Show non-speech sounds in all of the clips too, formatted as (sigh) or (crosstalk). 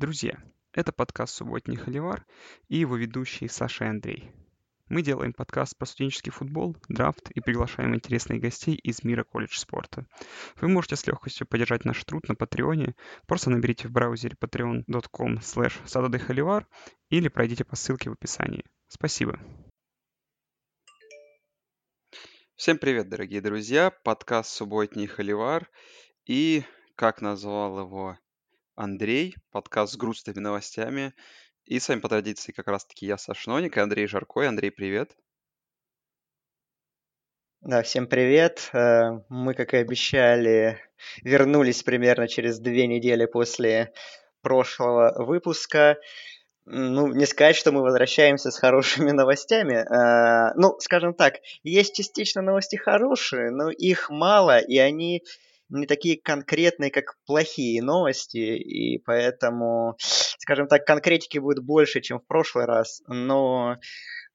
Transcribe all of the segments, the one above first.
Друзья, это подкаст «Субботний Холивар» и его ведущий Саша и Андрей. Мы делаем подкаст про студенческий футбол, драфт и приглашаем интересных гостей из мира колледж спорта. Вы можете с легкостью поддержать наш труд на Патреоне. Просто наберите в браузере patreon.com slash или пройдите по ссылке в описании. Спасибо. Всем привет, дорогие друзья! Подкаст «Субботний Холивар» и, как назвал его Андрей, подкаст с грустными новостями. И с вами по традиции как раз-таки я, Саш Ноник, и Андрей Жаркой. Андрей, привет. Да, всем привет. Э, мы, как и обещали, вернулись примерно через две недели после прошлого выпуска. Ну, не сказать, что мы возвращаемся с хорошими (laughs) новостями. Э, ну, скажем так, есть частично новости хорошие, но их мало, и они не такие конкретные, как плохие новости, и поэтому, скажем так, конкретики будет больше, чем в прошлый раз, но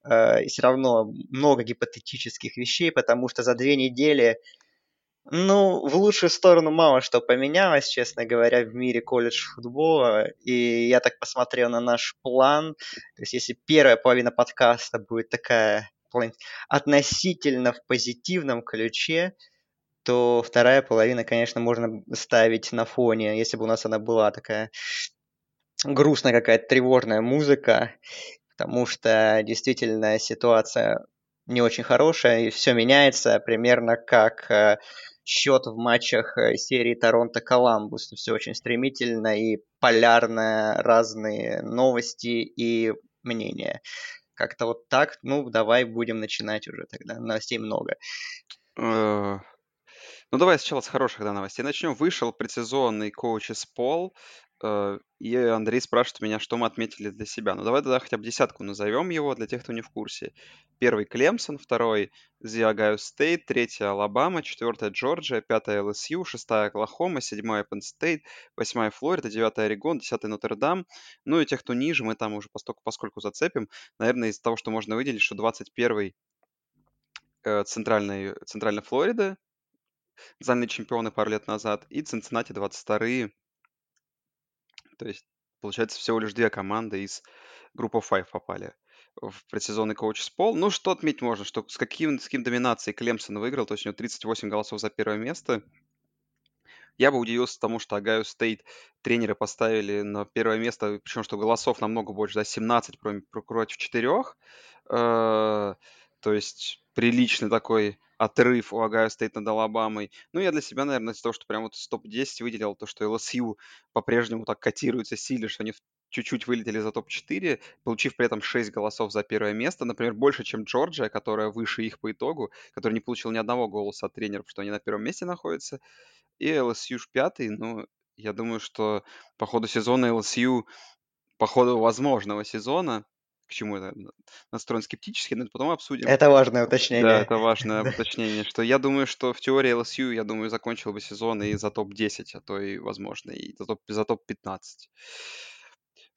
э, все равно много гипотетических вещей, потому что за две недели ну, в лучшую сторону мало что поменялось, честно говоря, в мире колледж футбола. И я так посмотрел на наш план. То есть, если первая половина подкаста будет такая относительно в позитивном ключе, то вторая половина, конечно, можно ставить на фоне, если бы у нас она была такая грустная какая-то тревожная музыка, потому что действительно ситуация не очень хорошая, и все меняется примерно как э, счет в матчах э, серии Торонто-Коламбус. Все очень стремительно и полярно, разные новости и мнения. Как-то вот так, ну, давай будем начинать уже тогда, новостей много. Ну, давай сначала с хороших да, новостей начнем. Вышел предсезонный коуч из Пол, э, и Андрей спрашивает меня, что мы отметили для себя. Ну, давай тогда хотя бы десятку назовем его для тех, кто не в курсе. Первый Клемсон, второй The Ohio третий Алабама, четвертая Джорджия, пятая ЛСЮ, шестая Оклахома, седьмая Penn State, восьмая Флорида, девятая Орегон, десятый Нотр-Дам. Ну и тех, кто ниже, мы там уже поскольку, поскольку зацепим. Наверное, из того, что можно выделить, что 21-й э, центральной, центральной Флориды, заняли чемпионы пару лет назад, и Цинциннати 22-е. То есть, получается, всего лишь две команды из группы Five попали в предсезонный коуч с пол. Ну, что отметить можно, что с каким, с каким доминацией Клемсон выиграл, то есть у него 38 голосов за первое место. Я бы удивился тому, что Огайо Стейт тренеры поставили на первое место, причем что голосов намного больше, да, 17 против 4. То есть приличный такой отрыв у Огайо Стейт над Алабамой. Ну, я для себя, наверное, из того, что прям вот из топ-10 выделил то, что LSU по-прежнему так котируется сильно, что они чуть-чуть вылетели за топ-4, получив при этом 6 голосов за первое место. Например, больше, чем Джорджия, которая выше их по итогу, которая не получила ни одного голоса от тренеров, что они на первом месте находятся. И LSU пятый, ну, я думаю, что по ходу сезона LSU, по ходу возможного сезона, к чему это настроен скептически, но это потом обсудим. Это важное уточнение. Да, это важное (laughs) уточнение, что я думаю, что в теории LSU, я думаю, закончил бы сезон и за топ-10, а то и, возможно, и за, топ, за топ-15.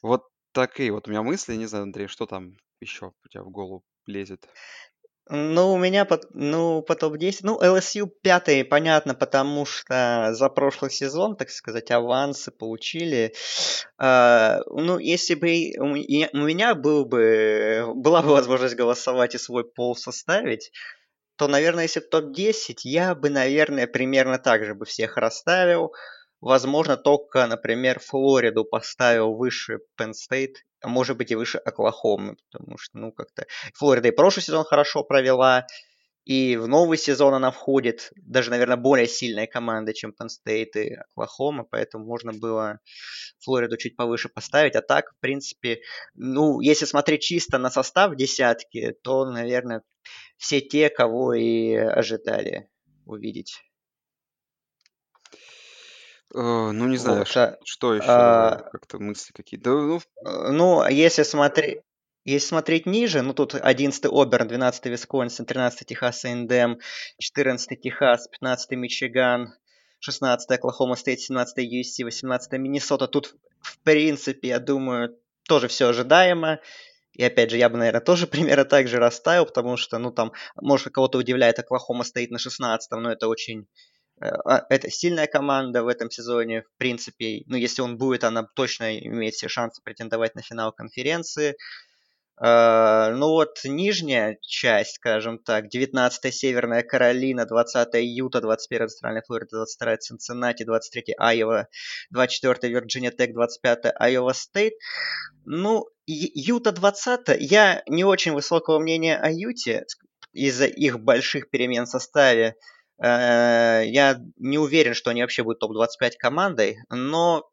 Вот такие вот у меня мысли. Не знаю, Андрей, что там еще у тебя в голову лезет? Ну, у меня по, ну, по топ-10, ну, LSU пятый, понятно, потому что за прошлый сезон, так сказать, авансы получили. Uh, ну, если бы у меня был бы, была бы возможность голосовать и свой пол составить, то, наверное, если в топ-10, я бы, наверное, примерно так же бы всех расставил. Возможно, только, например, Флориду поставил выше Penn State, а может быть и выше Оклахомы, потому что, ну, как-то Флорида и прошлый сезон хорошо провела, и в новый сезон она входит, даже, наверное, более сильная команда, чем State и Оклахома, поэтому можно было Флориду чуть повыше поставить. А так, в принципе, ну, если смотреть чисто на состав десятки, то, наверное, все те, кого и ожидали увидеть. Э, ну, не знаю, Вот, а, что еще, а, как-то мысли какие-то. ну, э, ну, если смотреть, если смотреть ниже, ну тут 11 Оберн, 12 Висконсин, 13 Техас A&M, 14 Техас, 15 Мичиган, 16 Оклахома Стейт, 17 USC, 18 Миннесота. Тут, в принципе, я думаю, тоже все ожидаемо. И опять же, я бы, наверное, тоже (laughs) примерно так же расставил, потому что, ну, там, может, кого-то удивляет Оклахома стоит на 16 но это очень это сильная команда в этом сезоне, в принципе. Ну, если он будет, она точно имеет все шансы претендовать на финал конференции. Uh, ну вот нижняя часть, скажем так, 19-я Северная Каролина, 20-я Юта, 21-я Центральная Флорида, 22-я Цинциннати, 23-я Айова, 24-я Вирджиния Тек, 25-я Айова Стейт. Ну, Юта 20 я не очень высокого мнения о Юте из-за их больших перемен в составе. Uh, я не уверен, что они вообще будут топ-25 командой, но,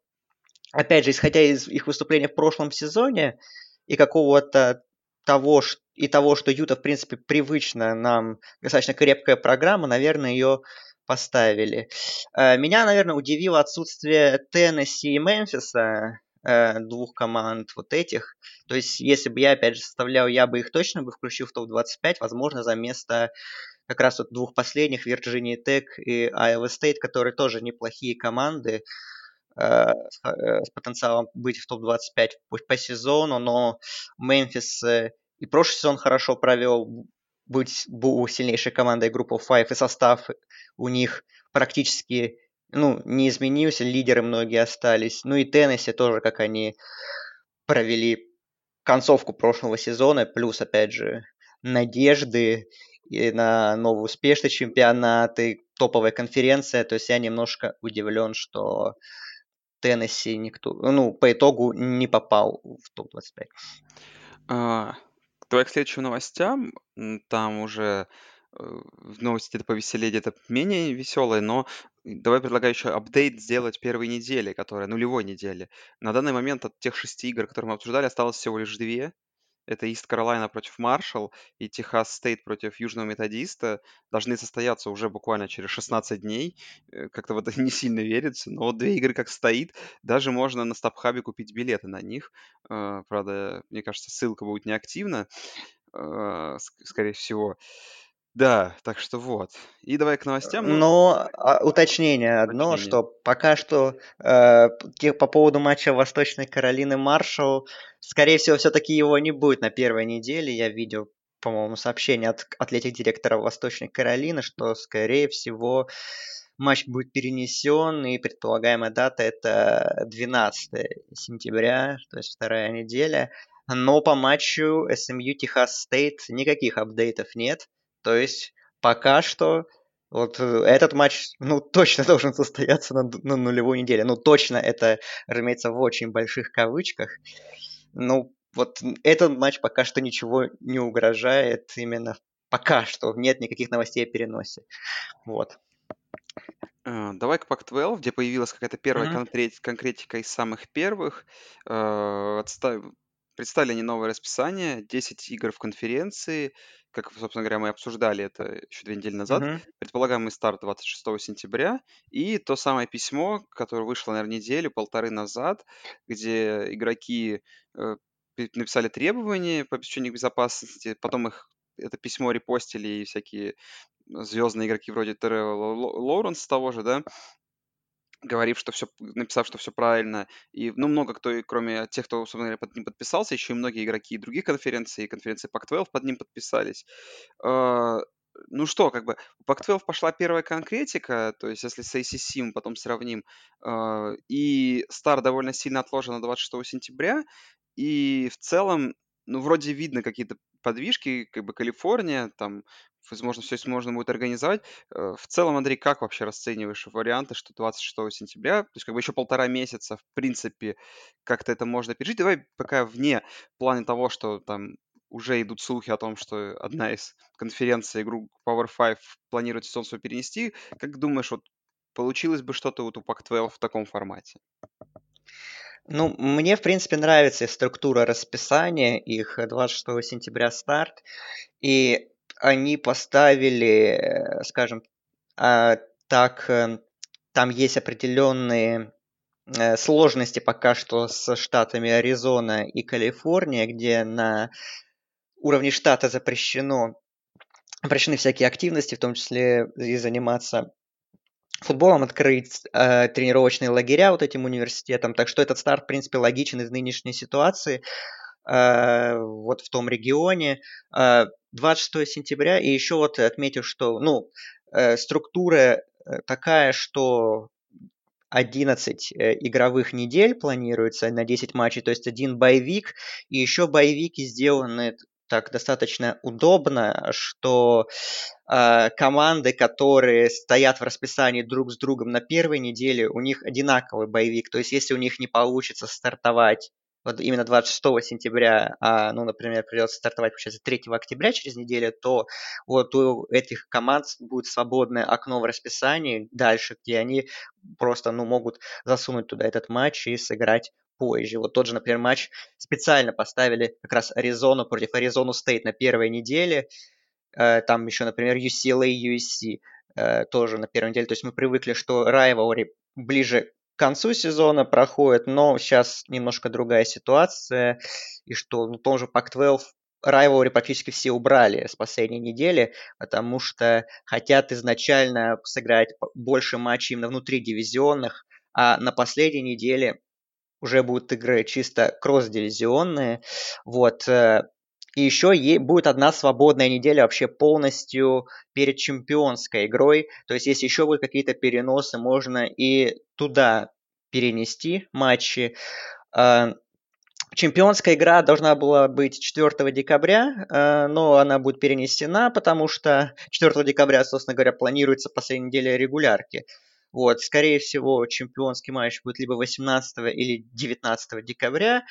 опять же, исходя из их выступления в прошлом сезоне, и какого-то того, и того, что Юта, в принципе, привычно нам достаточно крепкая программа, наверное, ее поставили. Э, меня, наверное, удивило отсутствие Теннесси и Мемфиса, э, двух команд вот этих. То есть, если бы я, опять же, составлял, я бы их точно бы включил в топ-25, возможно, за место как раз вот двух последних, Вирджинии Тек и Iowa State, которые тоже неплохие команды. Э, э, с потенциалом быть в топ-25 по сезону, но Мемфис э, и прошлый сезон хорошо провел, быть был сильнейшей командой группы Five, и состав у них практически ну, не изменился, лидеры многие остались. Ну и Теннесси тоже, как они провели концовку прошлого сезона, плюс, опять же, надежды и на новый успешный чемпионат и топовая конференция. То есть я немножко удивлен, что Теннесси никто, ну, по итогу не попал в топ-25. А, давай к следующим новостям. Там уже э, новости где-то повеселее, где-то менее веселые, но давай предлагаю еще апдейт сделать первой недели, которая нулевой недели. На данный момент от тех шести игр, которые мы обсуждали, осталось всего лишь две. Это Ист Каролайна против Маршалл и Техас Стейт против Южного Методиста должны состояться уже буквально через 16 дней. Э, как-то в это (laughs) не сильно верится. Но вот две игры как стоит. Даже можно на Стопхабе купить билеты на них. Э, правда, мне кажется, ссылка будет неактивна, э, скорее всего. Да, так что вот. И давай к новостям. Ну, Но а, уточнение одно, уточнение. что пока что э, по поводу матча Восточной Каролины Маршалл, скорее всего, все-таки его не будет на первой неделе. Я видел, по-моему, сообщение от атлетик-директора Восточной Каролины, что, скорее всего, матч будет перенесен, и предполагаемая дата это 12 сентября, то есть вторая неделя. Но по матчу SMU Техас Стейт никаких апдейтов нет. То есть пока что вот э, этот матч, ну, точно (laughs) должен состояться на, на нулевой неделе. Ну, точно это, разумеется, в очень больших кавычках. Ну, вот этот матч пока что ничего не угрожает именно пока что. Нет никаких новостей о переносе. Вот. Э, давай к Pac-12, где появилась какая-то первая mm-hmm. конкретика из самых первых. Э, представили они новое расписание, 10 игр в конференции, как, собственно говоря, мы обсуждали это еще две недели назад. Мгм. Предполагаемый старт 26 сентября. И то самое письмо, которое вышло, наверное, неделю, полторы назад, где игроки э, написали требования по обеспечению безопасности, потом их это письмо репостили и всякие звездные игроки вроде Террела Лоуренс того же, да, говорив, что все, написав, что все правильно. И, ну, много кто, кроме тех, кто, собственно говоря, под ним подписался, еще и многие игроки других конференций, конференции Pac-12 под ним подписались. А, ну что, как бы, у Pac-12 пошла первая конкретика, то есть если с ACC мы потом сравним, а, и старт довольно сильно отложен на 26 сентября, и в целом, ну, вроде видно какие-то подвижки, как бы Калифорния, там возможно, все можно будет организовать. Э, в целом, Андрей, как вообще расцениваешь варианты, что 26 сентября, то есть как бы еще полтора месяца, в принципе, как-то это можно пережить? Давай пока вне плане того, что там уже идут слухи о том, что одна из конференций игру Power 5 планирует сезон свой перенести. Как думаешь, вот получилось бы что-то вот у Pac-12 в таком формате? Ну, мне, в принципе, нравится структура расписания, их 26 сентября старт, и они поставили, э, скажем, а, так, э, там есть определенные э, сложности пока что с штатами Аризона и Калифорния, где на уровне штата запрещено, запрещены всякие активности, в том числе и заниматься футболом, открыть э, тренировочные лагеря вот этим университетам. Так что этот старт, в принципе, логичен из нынешней ситуации э, вот в том регионе. Э, 26 сентября, и еще вот отметил, что, ну, э, структура такая, что 11 игровых недель планируется на 10 матчей, то есть один боевик, и еще боевики сделаны так достаточно удобно, что э, команды, которые стоят в расписании друг с другом на первой неделе, у них одинаковый боевик. То есть, если у них не получится стартовать вот именно 26 сентября, а, ну, например, придется стартовать, получается, 3 октября через неделю, то вот у этих команд будет свободное окно в расписании дальше, где они просто, ну, могут засунуть туда этот матч и сыграть позже. Вот тот же, например, матч специально поставили как раз Аризону против Аризону Стейт на первой неделе. Э, там еще, например, UCLA, USC э, тоже на первой неделе. То есть мы привыкли, что rivalry ближе концу сезона проходит, но сейчас немножко другая ситуация. И что ну, том же Pac-12 Rivalry практически все убрали с последней недели, потому что хотят изначально сыграть больше матчей именно внутри дивизионных, а на последней неделе уже будут игры чисто кросс-дивизионные. Вот. И еще будет одна свободная неделя вообще полностью перед чемпионской игрой. То есть, если еще будут какие-то переносы, можно и туда перенести матчи. Э, чемпионская игра должна была быть 4 декабря, э, но она будет перенесена, потому что 4 декабря, собственно говоря, планируется последняя неделя регулярки. Вот, скорее всего, чемпионский матч будет либо 18 или 19 декабря.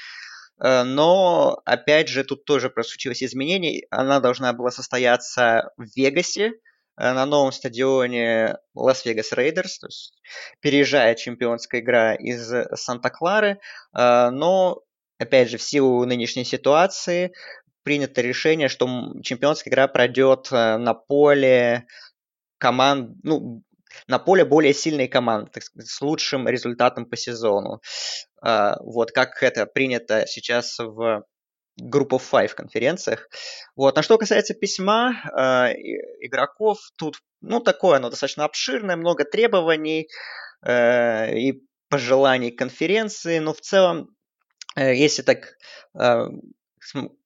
Э, но, опять же, тут тоже случилось изменение. Она должна была состояться в Вегасе, э, на новом стадионе Лас-Вегас Рейдерс, то есть переезжает чемпионская игра из Санта-Клары, э, но, опять же, в силу нынешней ситуации принято решение, что чемпионская игра пройдет на поле команд, ну, на поле более сильной команды, так сказать, с лучшим результатом по сезону. А, вот как это принято сейчас в Group of Five конференциях. Вот. На что касается письма э, игроков, тут, ну, такое оно достаточно обширное, много требований э, и пожеланий конференции, но в целом, э, если так э,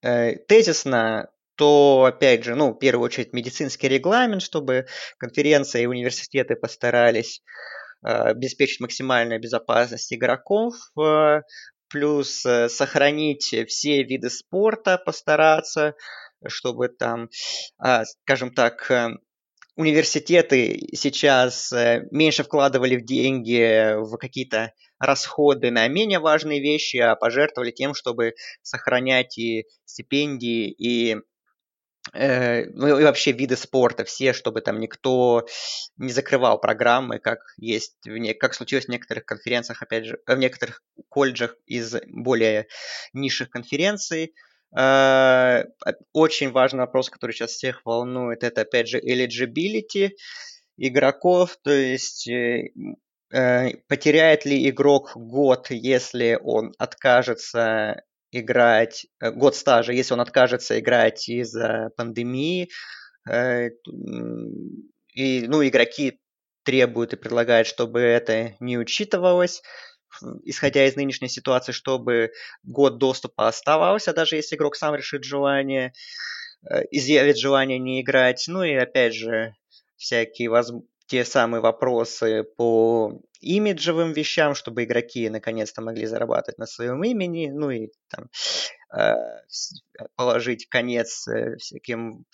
э, тезисно, то, опять же, ну, в первую очередь, медицинский регламент, чтобы конференция и университеты постарались э, обеспечить максимальную безопасность игроков, э, плюс э, сохранить все виды спорта, постараться, чтобы там, э, скажем так, э, университеты сейчас э, меньше вкладывали в деньги в какие-то расходы на менее важные вещи, а пожертвовали тем, чтобы сохранять и стипендии, и ну и вообще виды спорта все, чтобы там никто не закрывал программы, как есть как случилось в некоторых конференциях, опять же, в некоторых колледжах из более низших конференций. Э, очень важный вопрос, который сейчас всех волнует, это опять же eligibility игроков, то есть э, потеряет ли игрок год, если он откажется играть э, год стажа, если он откажется играть из-за пандемии. Э, и, ну, игроки требуют и предлагают, чтобы это не учитывалось, исходя из нынешней ситуации, чтобы год доступа оставался, даже если игрок сам решит желание, э, изъявит желание не играть. Ну и опять же, всякие воз те самые вопросы по имиджевым вещам, чтобы игроки наконец-то могли зарабатывать на своем имени, ну и там э, положить конец э, всяким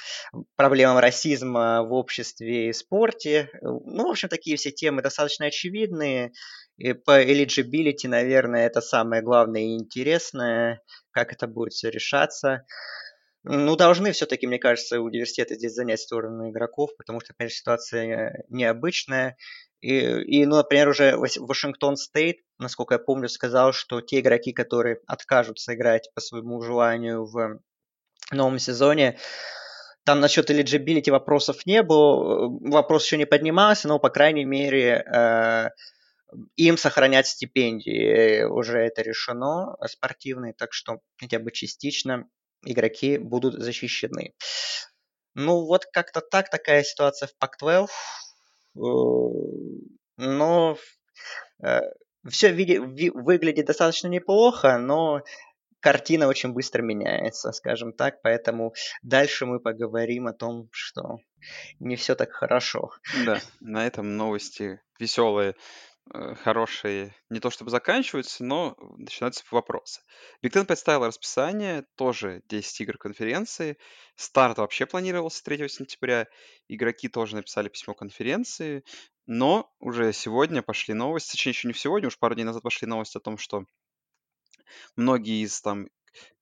проблемам расизма в обществе и спорте. Ну, в общем, такие все темы достаточно очевидные. И по eligibility, наверное, это самое главное и интересное, как это будет все решаться. Ну, должны все-таки, мне кажется, университеты здесь занять сторону игроков, потому что, конечно, ситуация необычная. И, и ну, например, уже Вашингтон Стейт, насколько я помню, сказал, что те игроки, которые откажутся играть по своему желанию в новом сезоне, там насчет eligibility вопросов не было, вопрос еще не поднимался, но, по крайней мере, э, им сохранять стипендии уже это решено спортивные, так что хотя бы частично игроки будут защищены. Ну, вот как-то так, такая ситуация в Pac-12. Э, но э, все выглядит достаточно неплохо, но картина очень быстро меняется, скажем так, поэтому дальше мы поговорим о том, что не все так хорошо. Да, на этом новости веселые, хорошие не то чтобы заканчиваются, но начинаются вопросы. Big Ten представил расписание, тоже 10 игр конференции. Старт вообще планировался 3 сентября. Игроки тоже написали письмо конференции. Но уже сегодня пошли новости, точнее, еще не сегодня, уж пару дней назад пошли новости о том, что многие из там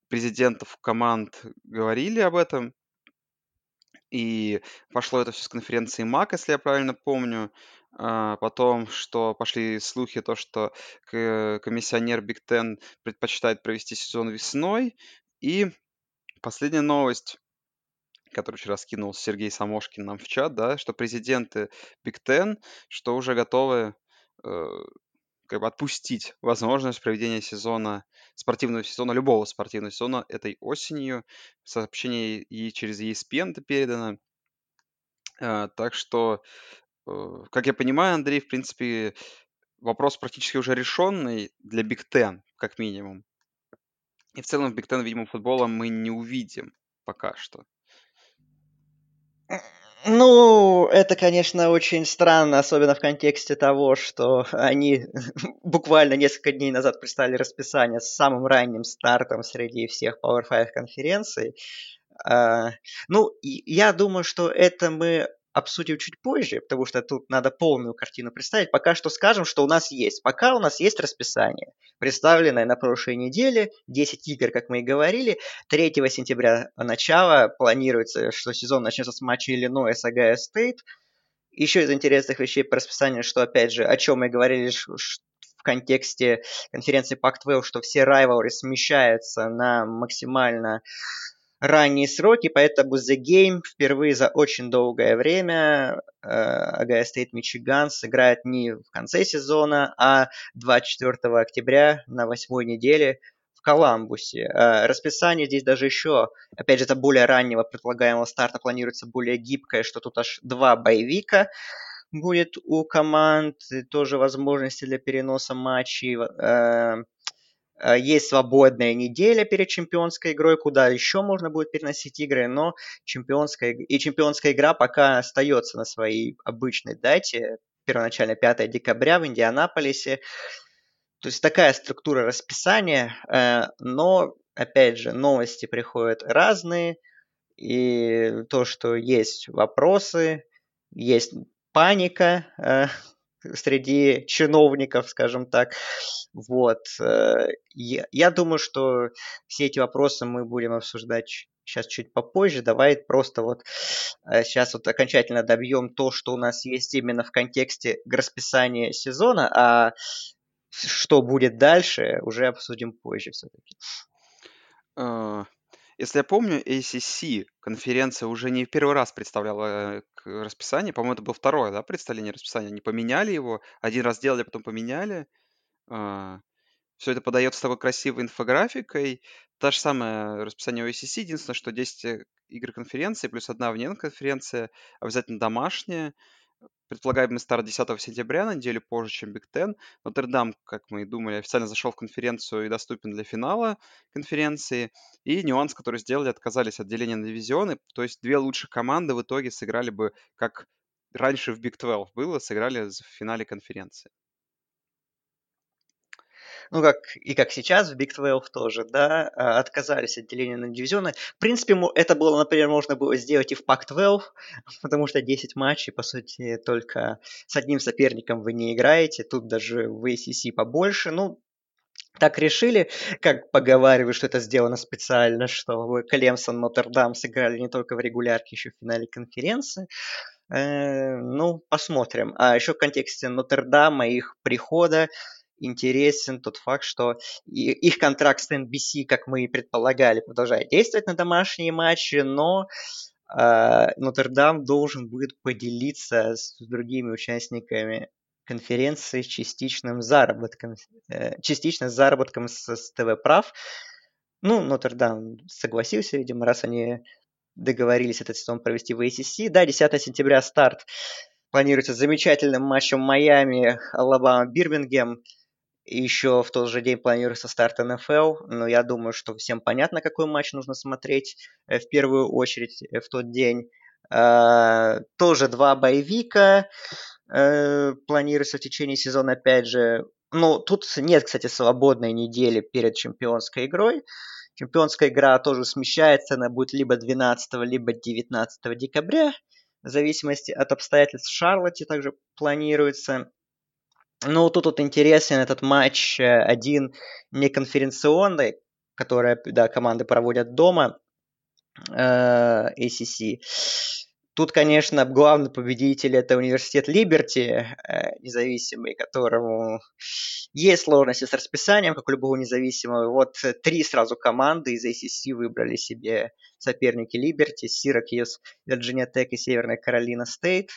президентов команд говорили об этом, и пошло это все с конференции MAC, если я правильно помню. А, потом, что пошли слухи, то, что комиссионер Big Ten предпочитает провести сезон весной. И последняя новость, которую вчера скинул Сергей Самошкин нам в чат, да, что президенты Big Ten, что уже готовы э, как бы отпустить возможность проведения сезона, спортивного сезона, любого спортивного сезона этой осенью. Сообщение и через ESPN это передано. А, так что, э, как я понимаю, Андрей, в принципе, вопрос практически уже решенный для Big Ten, как минимум. И в целом в Big Ten, видимо, футбола мы не увидим пока что. Ну, это, конечно, очень странно, особенно в контексте того, что они (laughs) буквально несколько дней назад представили расписание с самым ранним стартом среди всех Power 5 конференций. Э, ну, я думаю, что это мы обсудим чуть позже, потому что тут надо полную картину представить. Пока что скажем, что у нас есть. Пока у нас есть расписание, представленное на прошлой неделе, 10 игр, как мы и говорили. 3 сентября начало, планируется, что сезон начнется с матча Иллинойс Огайо Стейт. Еще из интересных вещей по расписанию, что, опять же, о чем мы говорили в контексте конференции Pac-12, что все rival ы смещаются на максимально ранние сроки, поэтому The Game впервые за очень долгое время Огайо Стейт Мичиган сыграет не в конце сезона, а 24 октября на восьмой неделе в Коламбусе. Э, расписание здесь даже еще, опять же, это более раннего предполагаемого старта планируется более гибкое, что тут аж два bye week а будет у команд, тоже возможности для переноса матчей. Э, Э, есть свободная неделя перед чемпионской игрой, куда еще можно будет переносить игры, но чемпионская, и чемпионская игра пока остается на своей обычной дате, первоначально 5 декабря в Индианаполисе. То есть такая структура расписания, э, но, опять же, новости приходят разные, и то, что есть вопросы, есть паника, э, среди чиновников, скажем так. Вот. Э, я, думаю, что все эти вопросы мы будем обсуждать сейчас чуть попозже. Давай просто вот сейчас э, вот окончательно добьем то, что у нас есть именно в контексте расписания сезона, а что будет дальше, уже обсудим позже все-таки. А, если я помню, ACC конференция уже не в первый раз представляла э, расписание. По-моему, это было второе, да, представление расписания. Они поменяли его. Один раз сделали, потом поменяли. А, Все это подается такой красивой инфографикой. Та же самая расписание у ACC. Единственное, что 10 э, игр конференции плюс одна вне конференция, обязательно домашняя. Предполагаемый старт 10 сентября, на неделю позже, чем Биг Тен. Нотр-Дам, как мы и думали, официально зашел в конференцию и доступен для финала конференции. И нюанс, который сделали, отказались от деления на дивизионы. То есть две лучшие команды в итоге сыграли бы, как раньше в Биг 12 было, сыграли в финале конференции ну, как и как сейчас в Big 12 тоже, да, а, отказались от деления на дивизионы. В принципе, это было, например, можно было сделать и в Pac-12, (laughs) потому что 10 матчей, по сути, только с одним соперником вы не играете, тут даже в ACC побольше, ну, так решили, как поговаривают, что это сделано специально, что Клемсон, Нотр-Дам сыграли не только в регулярке, еще в финале конференции. Э, ну, посмотрим. А еще в контексте Нотр-Дама их прихода интересен тот факт, что их контракт с NBC, как мы и предполагали, продолжает действовать на домашние матчи, но э, Нотр-Дам должен будет поделиться с другими участниками конференции частичным заработком, э, частично заработком с, с ТВ-прав. Ну, Нотр-Дам согласился, видимо, раз они договорились этот сезон провести в ACC. Да, 10 сентября старт планируется замечательным матчем Майами, Алабама, Бирмингем. Еще в тот же день планируется старт НФЛ, но я думаю, что всем понятно, какой матч нужно смотреть э, в первую очередь э, в тот день. Э, тоже два боевика планируется в течение сезона, опять же. Ну, тут нет, кстати, свободной недели перед чемпионской игрой. Чемпионская игра тоже смещается, она будет либо 12, либо 19 декабря, в зависимости от обстоятельств в Шарлотте также планируется. Ну, тут вот интересен этот матч э, один не конференционный, который, да, команды проводят дома, э, ACC. Тут, конечно, главный победитель это университет Либерти, э, независимый, которому есть сложности с расписанием, как у любого независимого. Вот три сразу команды из ACC выбрали себе соперники Либерти, Сиракьюс, Вирджиния Тек и Северная Каролина Стейт.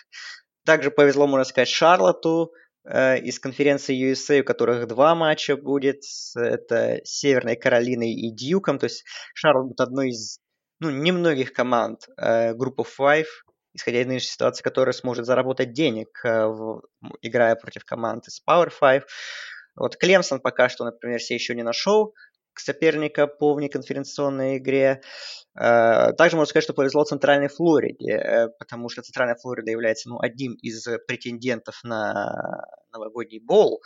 Также повезло, можно сказать, Шарлоту, из конференции USA, у которых два матча будет. Это Северной Каролиной и Дьюком. То есть Шарлот одной из ну, немногих команд э, Group of Five, исходя из нынешней ситуации, которая сможет заработать денег, э, в, играя против команд из Power Five. Вот Клемсон пока что, например, все еще не нашел соперника по внеконференционной игре. Э, также можно сказать, что повезло Центральной Флориде, э, потому что Центральная Флорида является ну, одним из претендентов на новогодний бол.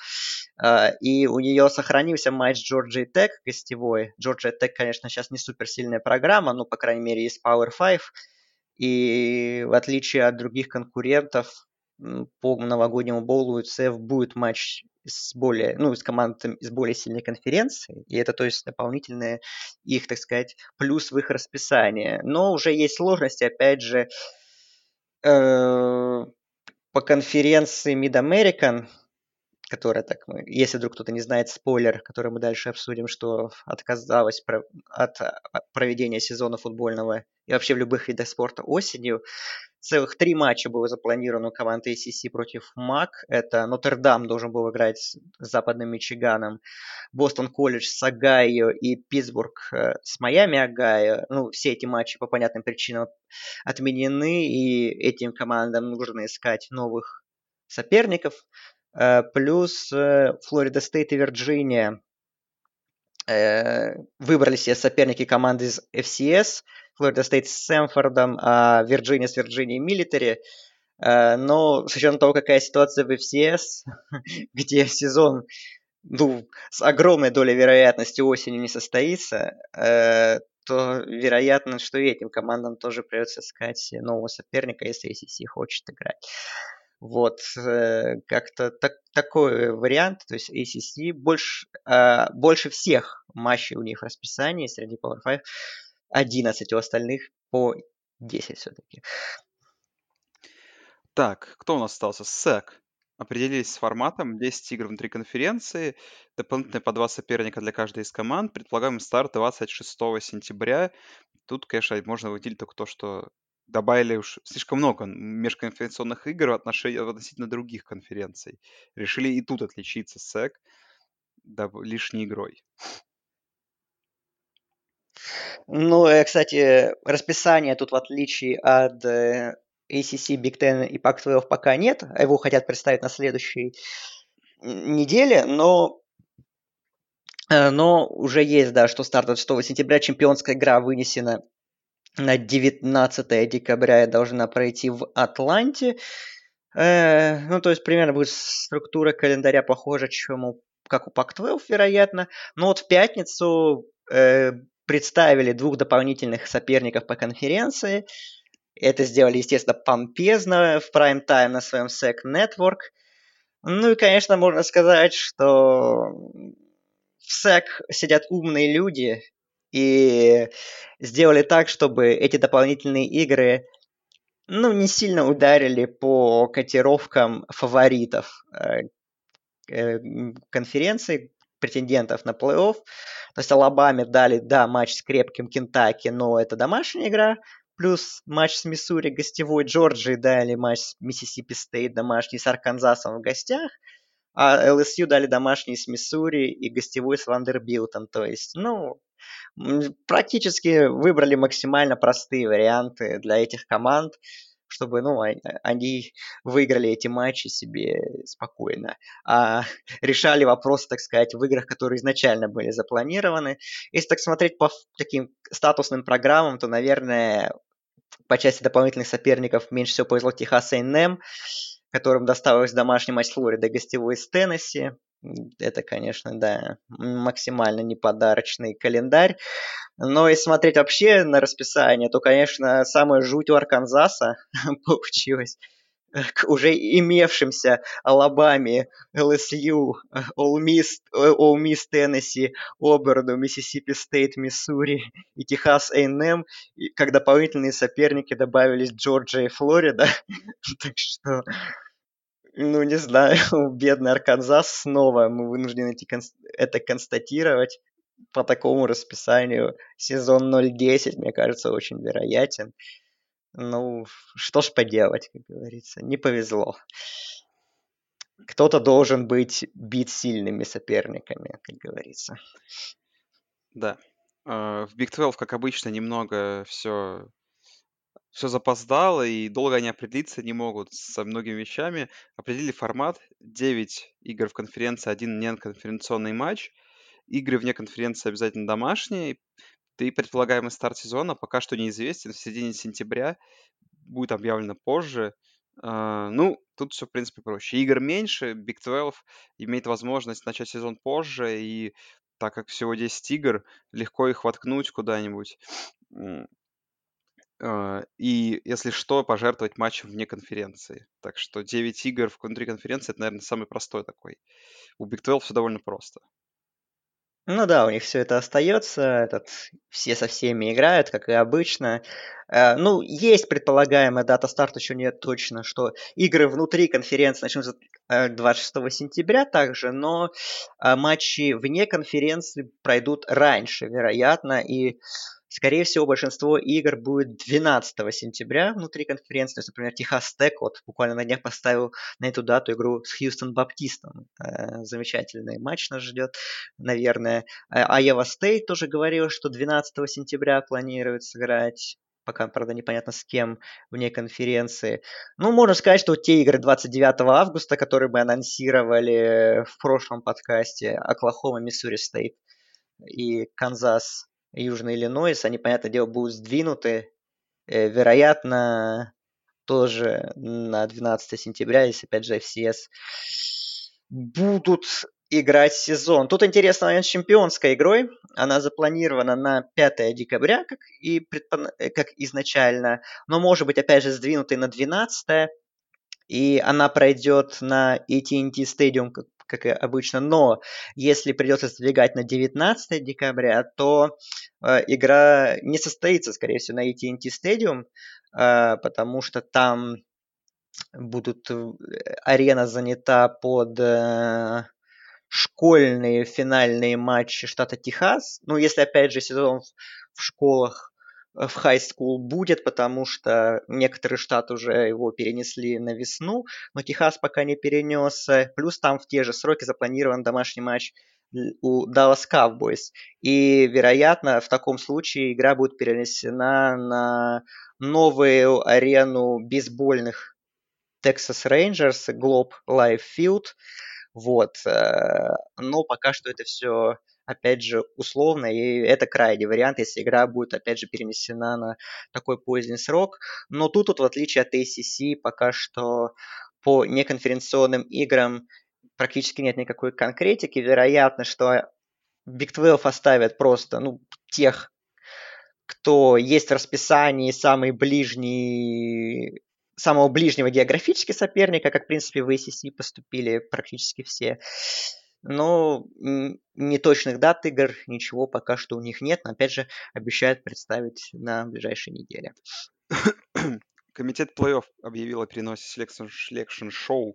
Э, и у нее сохранился матч Джорджия Тек гостевой. Джорджия Тек, конечно, сейчас не суперсильная программа, но, по крайней мере, есть Power 5. И в отличие от других конкурентов, по новогоднему боулу у ЦФ будет матч с более, ну, с командами из более сильной конференции, и это, то есть, дополнительные их, так сказать, плюс в их расписании. Но уже есть сложности, опять же, э, по конференции Mid-American, которая так мы, если вдруг кто-то не знает спойлер, который мы дальше обсудим, что отказалась от а, проведения сезона футбольного и вообще в любых видах спорта осенью. Целых три матча было запланировано у команды ACC против MAC. Это Нотр-Дам должен был играть с Западным Мичиганом, Бостон Колледж с Огайо и Питтсбург э, с Майами Огайо. Ну, все эти матчи по понятным причинам отменены, и этим командам нужно искать новых соперников. Э, плюс э, Флорида Стейт и Вирджиния э, выбрали себе соперники команды из FCS. Флорида Стейт с Сэмфордом, а Вирджиния с Вирджинией Милитари. Но с учетом того, какая ситуация в FCS, (laughs) где сезон ну, с огромной долей вероятности осенью не состоится, то вероятно, что и этим командам тоже придется искать нового соперника, если ACC хочет играть. Вот, э, как-то так, такой вариант, то есть ACC больше, э, больше всех матчей у них в расписании среди Power 5, 11 у остальных по 10 все-таки. Так, кто у нас остался? SEC. Определились с форматом 10 игр внутри конференции, дополнительно по два соперника для каждой из команд. Предполагаем старт 26 сентября. Тут, конечно, можно выделить только то, что добавили уж слишком много межконференционных игр в отношении, относительно других конференций. Решили и тут отличиться SEC да, лишней игрой. Ну, э, кстати, расписание тут в отличие от э, ACC, Big Ten и Pac-12 пока нет. Его хотят представить на следующей неделе, но э, но уже есть, да, что старт 6 сентября чемпионская игра вынесена на 19 декабря должна пройти в Атланте. Э, ну, то есть примерно будет структура календаря похожа, чем у, как у Pac-12, вероятно. Но вот в пятницу э, представили двух дополнительных соперников по конференции. Это сделали, естественно, помпезно в прайм-тайм на своем SEC Network. Ну и, конечно, можно сказать, что в SEC сидят умные люди, и сделали так, чтобы эти дополнительные игры ну, не сильно ударили по котировкам фаворитов э, э, конференции, претендентов на плей-офф. То есть Алабаме дали, да, матч с крепким Кентаки, но это домашняя игра. Плюс матч с Миссури гостевой Джорджии дали матч с Миссисипи Стейт домашний с Арканзасом в гостях. А ЛСЮ дали домашний с Миссури и гостевой с Вандербилтом. То есть, ну, практически выбрали максимально простые варианты для этих команд, чтобы, ну, они выиграли эти матчи себе спокойно, а решали вопросы, так сказать, в играх, которые изначально были запланированы. Если так смотреть по таким статусным программам, то, наверное, по части дополнительных соперников меньше всего повезло Техас A&M, которым досталось домашний матч Флорида, гостевой из Теннесси. Это, конечно, да, максимально неподарочный календарь. Но если смотреть вообще на расписание, то, конечно, самая жуть у Арканзаса (laughs) получилась к уже имевшимся Алабаме, ЛСЮ, Miss, Теннесси, Оберну, Миссисипи Стейт, Миссури и Техас A&M, как дополнительные соперники добавились Джорджия и Флорида. (laughs) так что, ну не знаю, (laughs) бедный Арканзас снова, мы вынуждены это констатировать по такому расписанию. Сезон 0-10, мне кажется, очень вероятен. Ну, что ж поделать, как говорится, не повезло. Кто-то должен быть бит сильными соперниками, как говорится. Да. А, в Big 12, как обычно, немного все все запоздало, и долго они определиться не могут со многими вещами. Определили формат. 9 игр в конференции, один неконференционный матч. Игры вне конференции обязательно домашние. И предполагаемый старт сезона пока что неизвестен. В середине сентября будет объявлено позже. А, ну, тут все, в принципе, проще. Игр меньше, Big 12 имеет возможность начать сезон позже, и так как всего 10 игр, легко их воткнуть куда-нибудь. А, и, если что, пожертвовать матчем вне конференции. Так что 9 игр внутри конференции, это, наверное, самый простой такой. У Big 12 все довольно просто. Ну да, у них все это остается, этот, все со всеми играют, как и обычно. Э, ну, есть предполагаемая дата старта, еще нет точно, что игры внутри конференции начнутся 26 э, сентября также, но э, матчи вне конференции пройдут раньше, вероятно, и Скорее всего, большинство игр будет 12 сентября внутри конференции. То есть, например, Техас Тек вот буквально на днях поставил на эту дату игру с Хьюстон Баптистом. Э, замечательный матч нас ждет, наверное. Айова Стейт тоже говорил, что 12 сентября планирует сыграть пока, правда, непонятно с кем вне конференции. Ну, можно сказать, что те игры 29 августа, которые мы анонсировали в прошлом подкасте, Оклахома, Миссури Стейт и Канзас Южный Иллинойс, они, понятное дело, будут сдвинуты, э, вероятно, тоже на 12 сентября, если, опять же, FCS будут играть сезон. Тут интересно момент с чемпионской игрой. Она запланирована на 5 декабря, как, и предпон... Э, как изначально, но может быть, опять же, сдвинутой на 12 и она пройдет на AT&T Stadium, как и обычно. Но если придется сдвигать на 19 декабря, то э, игра не состоится, скорее всего, на AT&T Stadium, э, потому что там будут э, арена занята под э, школьные финальные матчи штата Техас. Ну, если, опять же, сезон в школах в high school будет, потому что некоторые штаты уже его перенесли на весну, но Техас пока не перенес. Плюс там в те же сроки запланирован домашний матч у Dallas Cowboys. И, вероятно, в таком случае игра будет перенесена на новую арену бейсбольных Texas Rangers, Globe Life Field. Вот. Э, но пока что это все опять же, условно, и это крайний вариант, если игра будет, опять же, перенесена на такой поздний срок. Но тут, вот, в отличие от ACC, пока что по неконференционным играм практически нет никакой конкретики. Вероятно, что Big 12 оставят просто ну, тех, кто есть в расписании, самый ближний самого ближнего географически соперника, как, в принципе, в ACC поступили практически все. Но неточных дат игр, ничего пока что у них нет, но опять же обещают представить на ближайшей неделе. (coughs) Комитет плей-офф объявил о переносе Selection Show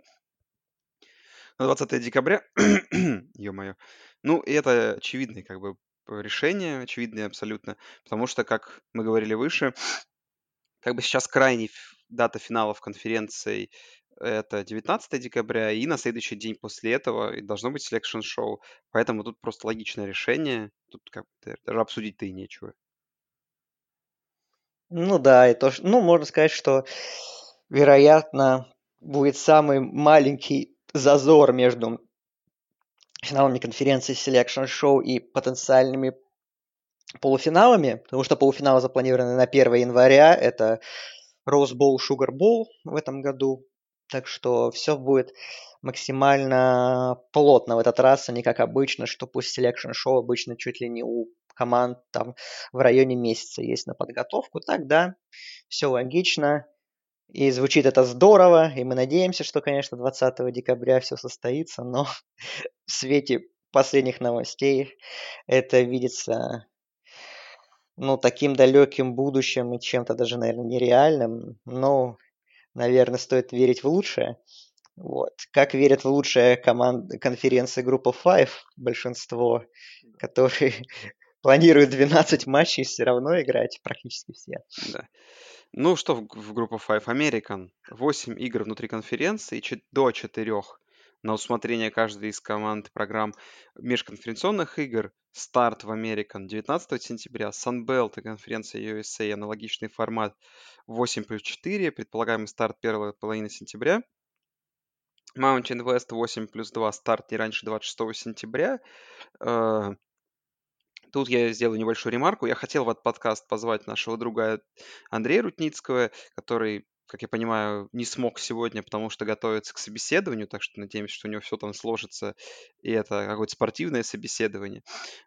на 20 декабря. (coughs) Ё-моё. Ну, и это очевидное как бы решение, очевидное абсолютно, потому что, как мы говорили выше, (coughs) как бы сейчас крайний дата финалов конференции это 19 декабря, и на следующий день после этого должно быть selection show. Поэтому тут просто логичное решение. Тут как бы даже обсудить-то и нечего. Ну да, и то, ну, можно сказать, что вероятно, будет самый маленький зазор между финалами конференции Selection Show и потенциальными полуфиналами, потому что полуфиналы запланированы на 1 января, это Rose Bowl, Sugar Bowl в этом году, так что все будет максимально плотно в этот раз, а не как обычно, что пусть Selection Show обычно чуть ли не у команд там в районе месяца есть на подготовку. Так, да, все логично. И звучит это здорово, и мы надеемся, что, конечно, 20 декабря все состоится, но (laughs) в свете последних новостей это видится ну, таким далеким будущим и чем-то даже, наверное, нереальным. Но, наверное, стоит верить в лучшее. Вот. Как верят в лучшее команд конференции группа Five, большинство, которые (laughs) планируют 12 матчей все равно играть практически все. Да. Ну, что в, в группа Five American? 8 игр внутри конференции, до 4 на усмотрение каждой из команд программ межконференционных игр. Старт в American 19 сентября, Sunbelt и конференция USA, аналогичный формат 8 плюс 4, предполагаемый старт первой половины сентября. Mountain West 8 плюс 2, старт не раньше 26 сентября. Э, Тут я сделаю небольшую ремарку. Я хотел в этот подкаст позвать нашего друга Андрея Рутницкого, который как я понимаю, не смог сегодня, потому что готовится к собеседованию, так что надеемся, что у него все там сложится, и это какое-то спортивное собеседование.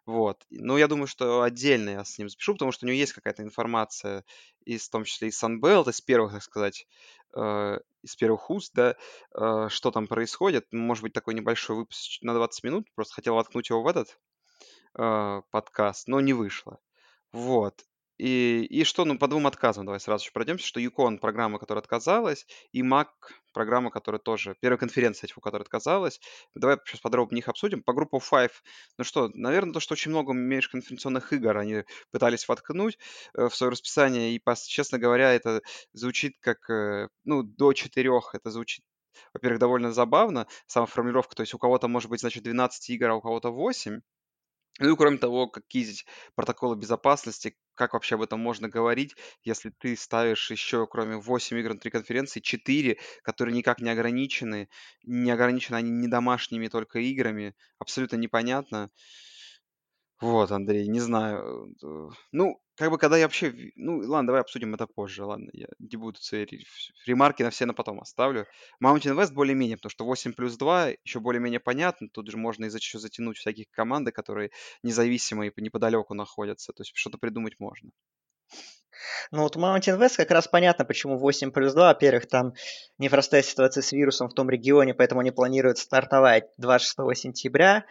Вот. Но я думаю, что отдельно я с ним запишу, потому что у него есть какая-то информация, из, в том числе из Sunbelt, из первых, так сказать, э, из первых уст, да, э, что там происходит. Может быть, такой небольшой выпуск на 20 минут, просто хотел воткнуть его в этот э, подкаст, но не вышло. Вот. И, и что, ну, по двум отказам давай сразу же пройдемся, что Юкон программа, которая отказалась, и Mac программа, которая тоже, первая конференция, типа, которая отказалась. Давай сейчас подробнее их обсудим. По группу Five, ну что, наверное, то, что очень много межконференционных игр они пытались воткнуть э, в свое расписание, и, честно говоря, это звучит как, э, ну, до четырех, это звучит во-первых, довольно забавно, сама формулировка, то есть у кого-то может быть, значит, 12 игр, а у кого-то 8, ну и кроме того, какие протоколы безопасности, как вообще об этом можно говорить, если ты ставишь еще, кроме 8 игр внутри конференции, 4, которые никак не ограничены, не ограничены они не домашними только играми, абсолютно непонятно. Вот, Андрей, не знаю. Э, ну, как бы, когда я вообще... Ну, ладно, давай обсудим это позже, ладно. Я не буду свои ремарки на все на потом оставлю. Mountain West более-менее, потому что 8 плюс 2 еще более-менее понятно. Тут же можно еще затянуть всяких команды, которые независимые неподалеку находятся. То есть что-то придумать можно. Ну вот Mountain West как раз понятно, почему 8 плюс 2. Во-первых, там непростая ситуация с вирусом в том регионе, поэтому они планируют стартовать 26 сентября.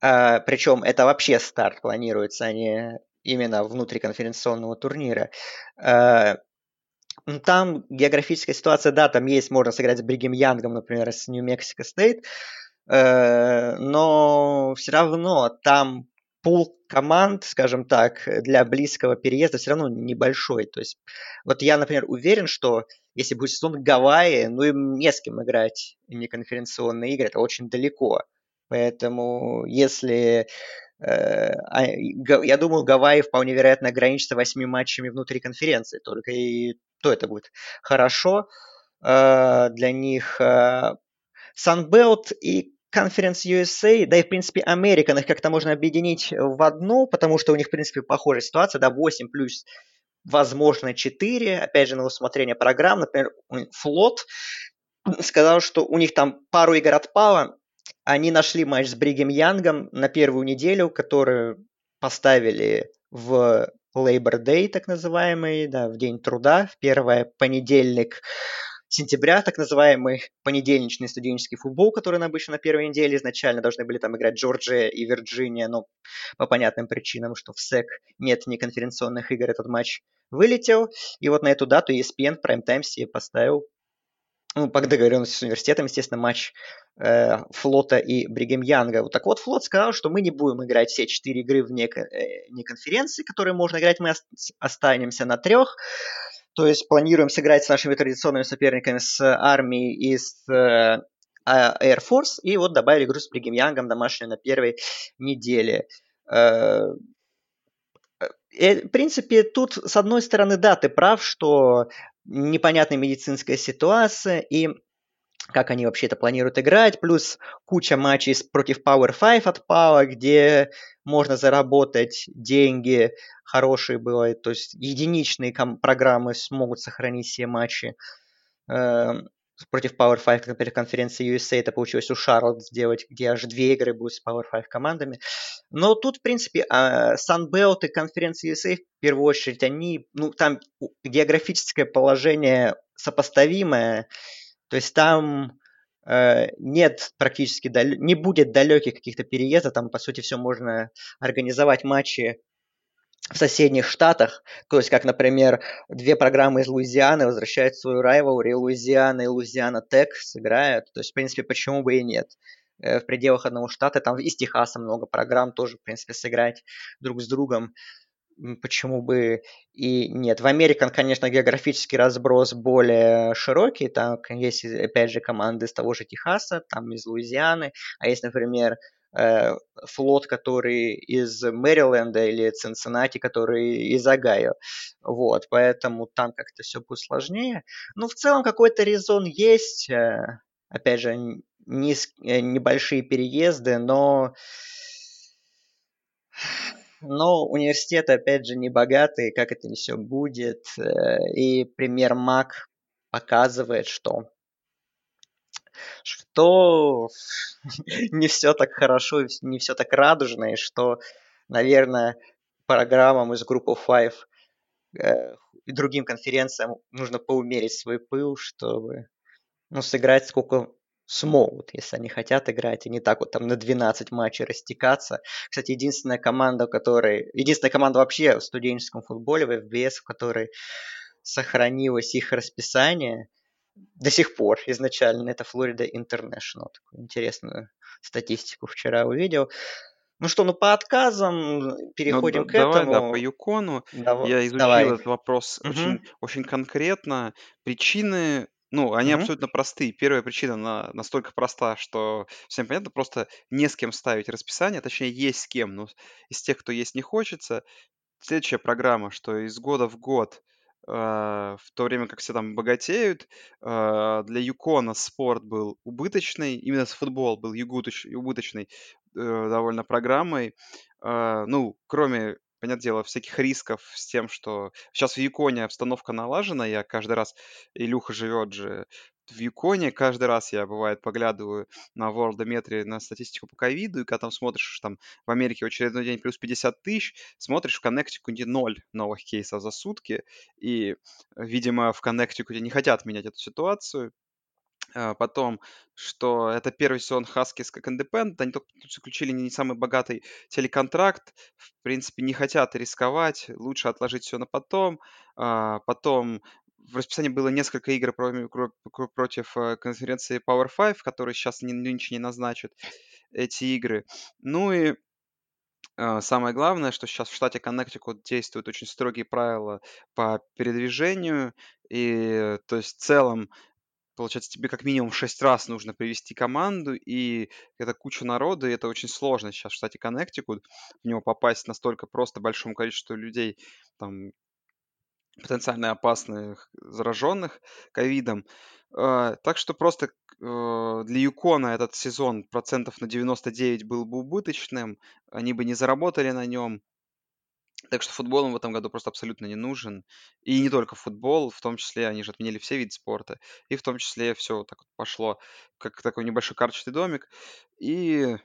А, причем это вообще старт планируется, а не именно внутриконференционного турнира. А, там географическая ситуация, да, там есть, можно сыграть с Бригем Янгом, например, с Нью-Мексико Стейт, э, но все равно там пул команд, скажем так, для близкого переезда все равно небольшой. То есть, вот я, например, уверен, что если будет сезон Гавайи, ну им не с кем играть неконференционные игры, это очень далеко. Поэтому если э, я думаю, Гавайи вполне вероятно ограничится восьми матчами внутри конференции, только и то это будет хорошо. Э, для них. Э, Sunbelt и Conference USA, да и, в принципе, American, их как-то можно объединить в одну, потому что у них, в принципе, похожая ситуация, да, 8 плюс, возможно, 4, опять же, на усмотрение программ, например, Флот сказал, что у них там пару игр отпало, они нашли матч с Бригем Янгом на первую неделю, которую поставили в Labor Day, так называемый, да, в день труда, в первое понедельник сентября, так называемый понедельничный студенческий футбол, который обычно на первой неделе изначально должны были там играть Джорджия и Вирджиния, но по понятным причинам, что в СЭК нет ни конференционных игр, этот матч вылетел. И вот на эту дату ESPN в прайм-тайм себе поставил ну, по договоренности с университетом, естественно, матч э, Флота и Бригем Янга. Вот так вот, Флот сказал, что мы не будем играть все четыре игры вне, э, вне конференции, которые можно играть, мы останемся на трех. То есть планируем сыграть с нашими традиционными соперниками с армией и с э, а, Air Force. И вот добавили игру с Бригем Янгом домашнюю на первой неделе. Э, э, в принципе, тут, с одной стороны, да, ты прав, что непонятная медицинская ситуация, и как они вообще это планируют играть, плюс куча матчей против Power 5 отпала, где можно заработать деньги хорошие бывают, то есть единичные программы смогут сохранить все матчи. Эм, против Power 5, например, конференции USA, это получилось у Шарлот сделать, где аж две игры будут с Power 5 командами. Но тут, в принципе, а, Sunbelt и конференция USA, в первую очередь, они, ну, там географическое положение сопоставимое, то есть там э, нет практически, дал... не будет далеких каких-то переездов, там, по сути, все можно организовать матчи в соседних штатах, то есть как, например, две программы из Луизианы возвращают свою райвелри, Луизиана и Луизиана Тек сыграют, то есть, в принципе, почему бы и нет. Э, в пределах одного штата, там из Техаса много программ тоже, в принципе, сыграть друг с другом. Почему бы и нет. В Америке, конечно, географический разброс более широкий, там есть, опять же, команды из того же Техаса, там из Луизианы, а есть, например, флот, который из Мэриленда или Цинциннати, который из Огайо. Вот, поэтому там как-то все будет сложнее. Но в целом какой-то резон есть. Э, опять же, низ, э, небольшие переезды, но но университет, опять же, не богатый, как это все будет. Э, и пример МАК показывает, что что (laughs) не все так хорошо, не все так радужно, и что, наверное, программам из группы Five э, и другим конференциям нужно поумерить свой пыл, чтобы ну, сыграть сколько смогут, если они хотят играть, и не так вот там на 12 матчей растекаться. Кстати, единственная команда, у которой... Единственная команда вообще в студенческом футболе, в FBS, в которой сохранилось их расписание до сих пор изначально, это Флорида Интернешнл. Такую интересную статистику вчера увидел. Ну что, ну по отказам переходим ну, к давай, этому. Да, по Юкону. Давай, Я изучил давай. этот вопрос угу. очень, очень конкретно. Причины ну, они Мгм. абсолютно простые. Первая причина на- настолько проста, что всем понятно, просто не с кем ставить расписание, точнее, есть с кем, но из тех, кто есть, не хочется. Следующая программа, что из года в год, в то время как все там богатеют, э, для Юкона спорт был убыточный, именно футбол был убыточной э, довольно программой. Э, ну, кроме понятное дело, всяких рисков с тем, что сейчас в Юконе обстановка налажена, я каждый раз, Илюха живет же в Юконе, каждый раз я, бывает, поглядываю на Worldometry, на статистику по ковиду, и когда там смотришь, там в Америке в очередной день плюс 50 тысяч, смотришь в Коннектикуте ноль новых кейсов за сутки, и, видимо, в Коннектикуте не хотят менять эту ситуацию, а, потом, что это первый сезон Хаскис как Independent, они только заключили не самый богатый телеконтракт, в принципе, не хотят рисковать, лучше отложить все на потом. А, потом в расписании было несколько игр против э, конференции Power 5, которые сейчас нынче не назначат эти игры. Ну и а, Самое главное, что сейчас в штате Коннектикут действуют очень строгие правила по передвижению, и то есть в целом Получается, тебе как минимум шесть раз нужно привести команду, и это куча народа, и это очень сложно сейчас в штате Коннектикут в него попасть настолько просто большому количеству людей, там, потенциально опасных, зараженных ковидом. А, так что просто э, для Юкона этот сезон процентов на 99 был бы убыточным, они бы не заработали на нем. Так что футбол им в этом году просто абсолютно не нужен. И не только футбол, в том числе они же отменили все виды спорта. И в том числе все так вот пошло, как такой небольшой карточный домик. И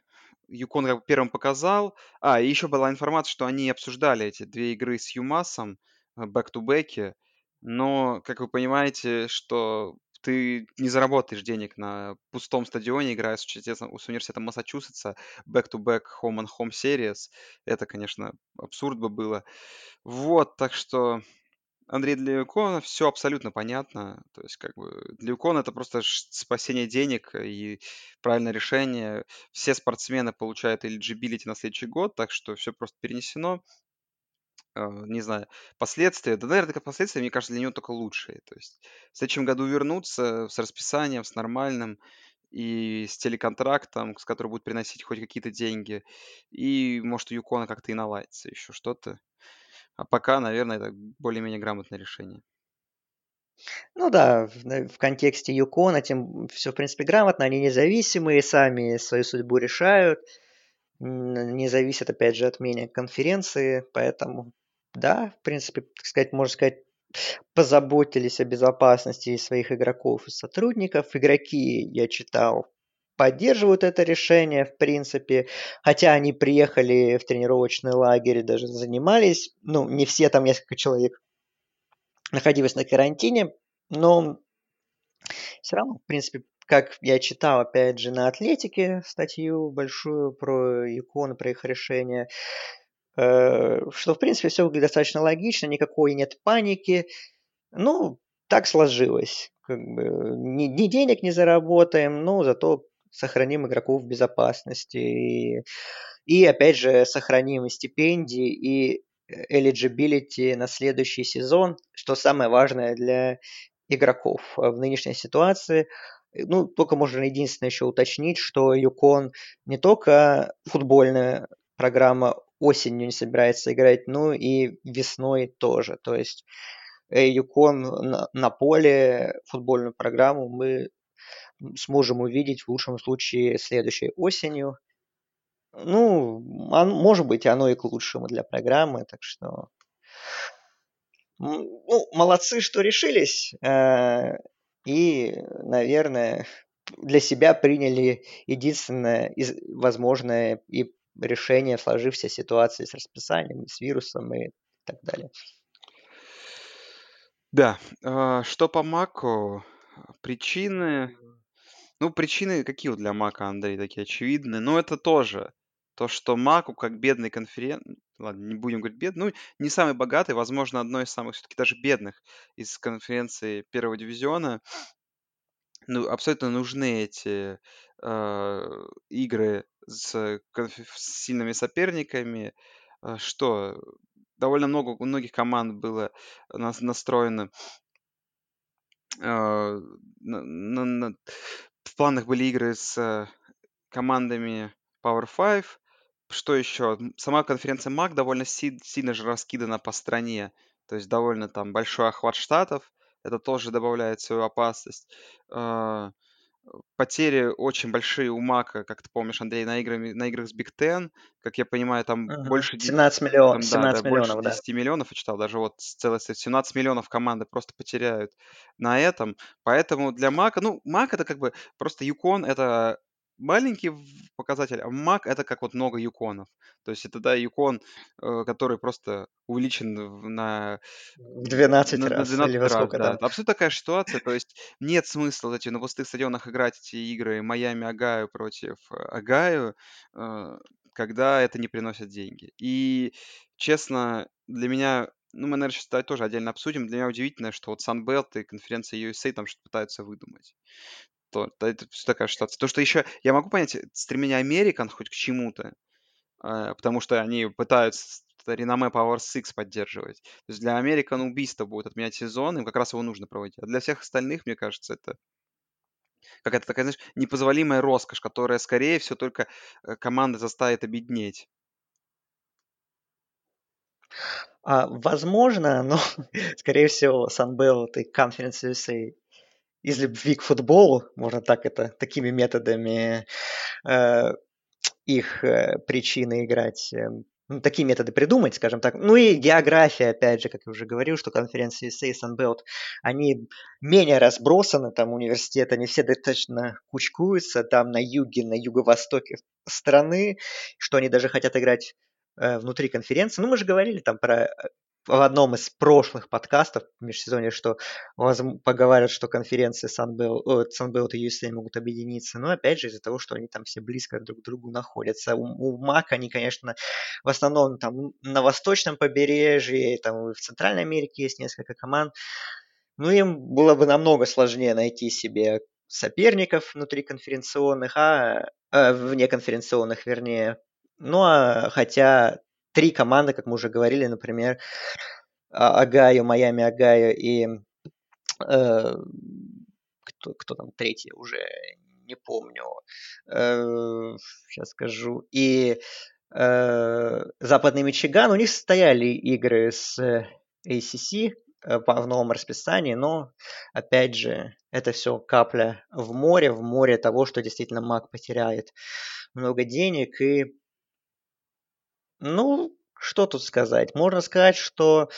Юкон как бы первым показал. А, и еще была информация, что они обсуждали эти две игры с Юмасом, бэк-ту-бэки. Но, как вы понимаете, что ты не заработаешь денег на пустом стадионе, играя с, университетом, с университетом Массачусетса, back-to-back home-and-home series. Это, конечно, абсурд бы было. Вот, так что Андрей для Юкона все абсолютно понятно. То есть, как бы, для Юкона это просто спасение денег и правильное решение. Все спортсмены получают eligibility на следующий год, так что все просто перенесено. А, не знаю, последствия. Да, наверное, последствия, мне кажется, для него только лучшие. То есть в следующем году вернуться с расписанием, с нормальным и с телеконтрактом, с которым будет приносить хоть какие-то деньги. И, может, у Юкона как-то и наладится еще что-то. А пока, наверное, это более-менее грамотное решение. Ну да, в, контексте Юкона тем все, в принципе, грамотно, они независимые, сами свою судьбу решают, не зависят, опять же, от мнения конференции, поэтому, да, в принципе, так сказать, можно сказать, позаботились о безопасности своих игроков и сотрудников. Игроки, я читал, поддерживают это решение, в принципе, хотя они приехали в тренировочный лагерь и даже занимались, ну, не все, там несколько человек находилось на карантине, но все равно, в принципе, как я читал, опять же, на Атлетике статью большую про иконы, про их решение, что, в принципе, все выглядит достаточно логично, никакой нет паники. Ну, так сложилось. Как бы, ни, ни денег не заработаем, но зато сохраним игроков в безопасности. И, и опять же, сохраним стипендии, и eligibility на следующий сезон, что самое важное для игроков в нынешней ситуации. Ну, только можно единственное еще уточнить, что Юкон не только футбольная программа осенью не собирается играть, но и весной тоже. То есть э, Юкон на, на поле футбольную программу мы сможем увидеть в лучшем случае следующей осенью. Ну, может быть, оно и к лучшему для программы, так что... Ну, молодцы, что решились. Э, и, наверное, для себя приняли единственное возможное и решение сложившейся ситуации с расписанием, с вирусом и так далее. Да, а, что по Маку, причины, ну, причины какие для Мака, Андрей, такие очевидные, но это тоже то, что Маку, как бедный конферент, ладно, не будем говорить бедный, ну, не самый богатый, возможно, одной из самых все-таки даже бедных из конференции первого дивизиона, ну, абсолютно нужны эти э, игры с, с сильными соперниками, э, что довольно много у многих команд было нас настроено э, на, на- на- в планах были игры с командами Power 5, что еще? Сама конференция МАК довольно си- сильно же раскидана по стране. То есть довольно там большой охват штатов. Это тоже добавляет свою опасность. А, потери очень большие у Мака, как ты помнишь, Андрей, на, играми, на играх с Big Ten. Как я понимаю, там Угу. больше 17 миллионов, там, 17 да, больше миллионов, да. 10 миллионов, я читал, даже вот целых 17 миллионов команды просто потеряют на этом. Поэтому для Мака, ну, Мак это как бы просто Юкон, это маленький показатель, а Mac это как вот много юконов. То есть это, да, юкон, э, который просто увеличен на, В 12 на, на раз 12 или раз, сколько да. Это абсолютно такая ситуация, то есть нет смысла вот эти на пустых стадионах играть эти игры Майами Агаю против э, Агаю, э, когда это не приносит деньги. И, честно, для меня ну, мы, наверное, сейчас тоже отдельно обсудим. Для меня удивительно, что вот Sunbelt и конференция USA там что-то пытаются выдумать то, то это такая ситуация. То, что еще я могу понять стремление Американ хоть к чему-то, э, потому что они пытаются реноме Power Six поддерживать. То есть для Американ убийство будет отменять сезон, им как раз его нужно проводить. А для всех остальных, мне кажется, это какая-то такая, знаешь, непозволимая роскошь, которая, скорее всего, только э, команды заставит обеднеть. А, возможно, но, (laughs) скорее всего, Sunbelt и Conference USA из любви к футболу, можно так это, такими методами э, их э, причины играть, э, ну, такие методы придумать, скажем так. Ну и география, опять же, как я уже говорил, что конференции USA и Sunbelt, они менее разбросаны, там университеты, они все достаточно кучкуются, там на юге, на юго-востоке страны, что они даже хотят играть э, внутри конференции. Ну, мы же говорили там про в одном из прошлых подкастов в межсезонье, что поговорят, что конференции Sunbelt, Sunbelt и USA могут объединиться, но опять же из-за того, что они там все близко друг к другу находятся. У, у МАК они, конечно, в основном там на восточном побережье, там в Центральной Америке есть несколько команд, ну им было бы намного сложнее найти себе соперников внутри конференционных, а э, вне конференционных, вернее. Ну а хотя три команды, как мы уже говорили, например, а, Огайо, Майами Огайо и э, кто, кто там третий, уже не помню. Э, сейчас скажу. И э, Западный Мичиган, у них стояли игры с ACC, э, в новом расписании, но, опять же, это все капля в море, в море того, что действительно МАК потеряет много денег. И, ну, что тут сказать? Можно сказать, что,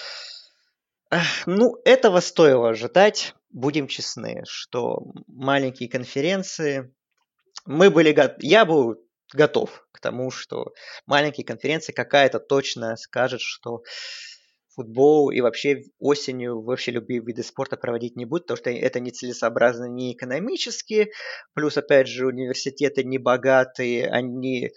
ну, этого стоило ожидать, будем честны, что маленькие конференции, мы были, я был готов к тому, что маленькие конференции какая-то точно скажет, что футбол и вообще осенью вообще любые виды спорта проводить не будут, потому что это нецелесообразно не экономически, плюс, опять же, университеты не богатые, они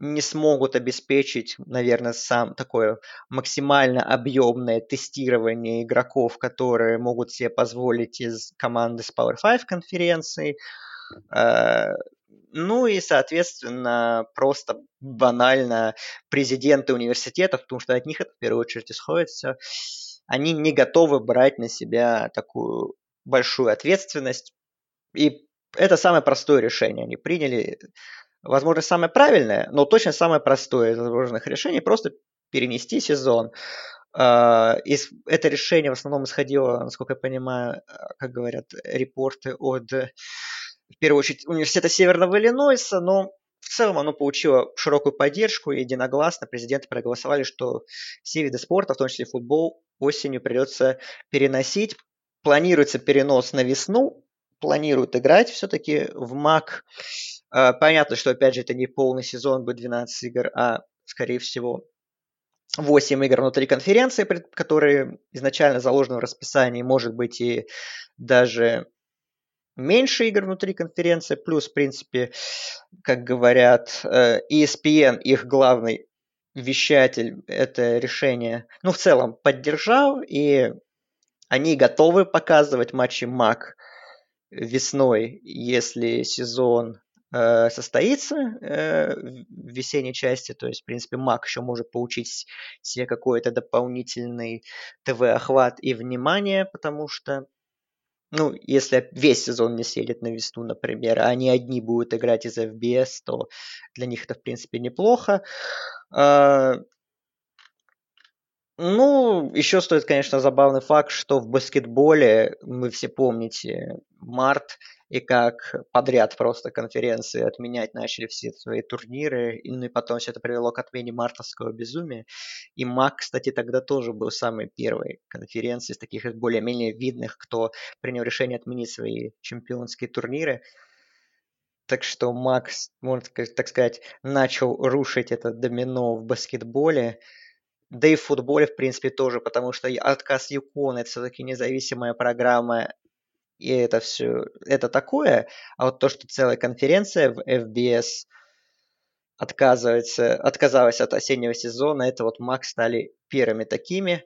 не смогут обеспечить, наверное, сам такое максимально объемное тестирование игроков, которые могут себе позволить из команды с Power 5 конференции. Э, ну и, соответственно, просто банально президенты университетов, потому что от них это в первую очередь исходит все, они не готовы брать на себя такую большую ответственность. И это самое простое решение. Они приняли, возможно, самое правильное, но точно самое простое из возможных решений, просто перенести сезон. А, это решение в основном исходило, насколько я понимаю, как говорят репорты от в первую очередь, университета Северного Иллинойса, но в целом оно получило широкую поддержку, и единогласно президенты проголосовали, что все виды спорта, в том числе футбол, осенью придется переносить. Планируется перенос на весну, планируют играть все-таки в МАК. Понятно, что, опять же, это не полный сезон, будет 12 игр, а, скорее всего, 8 игр внутри конференции, которые изначально заложены в расписании, может быть, и даже меньше игр внутри конференции, плюс, в принципе, как говорят, э, ESPN, их главный вещатель, это решение, ну, в целом, поддержал, и они готовы показывать матчи МАК весной, если сезон э, состоится э, в весенней части, то есть, в принципе, МАК еще может получить себе какой-то дополнительный ТВ-охват и внимание, потому что ну, если весь сезон не съедет на весну, например, а они одни будут играть из FBS, то для них это, в принципе, неплохо. Ну, еще стоит, конечно, забавный факт, что в баскетболе, вы все помните, март, и как подряд просто конференции отменять начали все свои турниры, и, ну и потом все это привело к отмене мартовского безумия. И МАК, кстати, тогда тоже был самой первой конференцией из таких более-менее видных, кто принял решение отменить свои чемпионские турниры. Так что Макс, можно так сказать, начал рушить это домино в баскетболе. Да и в футболе, в принципе, тоже, потому что отказ Юкона это все-таки независимая программа, и это все, это такое. А вот то, что целая конференция в FBS отказывается, отказалась от осеннего сезона, это вот Макс стали первыми такими.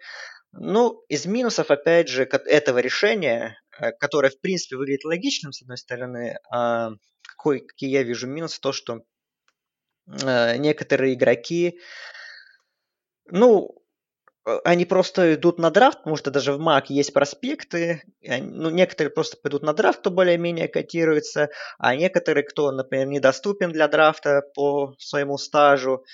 Ну, из минусов, опять же, этого решения, э, которое, в принципе, выглядит логичным, с одной стороны, а какой, какие я вижу минусы, то, что э, некоторые игроки ну, э, они просто идут на драфт, потому что даже в МАК есть проспекты. Ну, некоторые просто пойдут на драфт, кто более-менее котируется, а некоторые, кто, например, недоступен для драфта по своему стажу,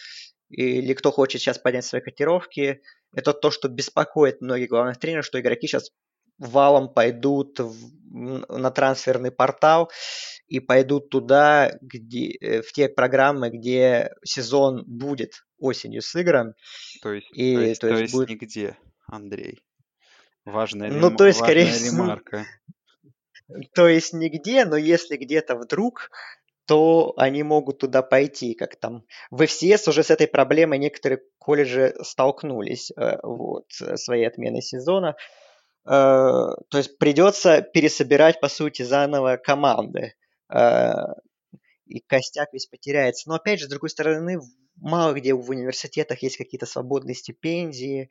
или кто хочет сейчас поднять свои котировки, это то, что беспокоит многих главных тренеров, что игроки сейчас валом пойдут в, на трансферный портал и пойдут туда, где, э, в те программы, где сезон будет осенью сыгран. То есть, и, то есть, то есть, то есть будет... нигде, Андрей. Важная, ну, рем... то есть, скорее ремарка. То есть нигде, но если где-то вдруг, то они могут туда пойти, как там в FCS уже с этой проблемой некоторые колледжи столкнулись э, вот, своей отменой сезона. Э, то есть придется пересобирать, по сути, заново команды. И костяк весь потеряется. Но опять же, с другой стороны, мало где в университетах есть какие-то свободные стипендии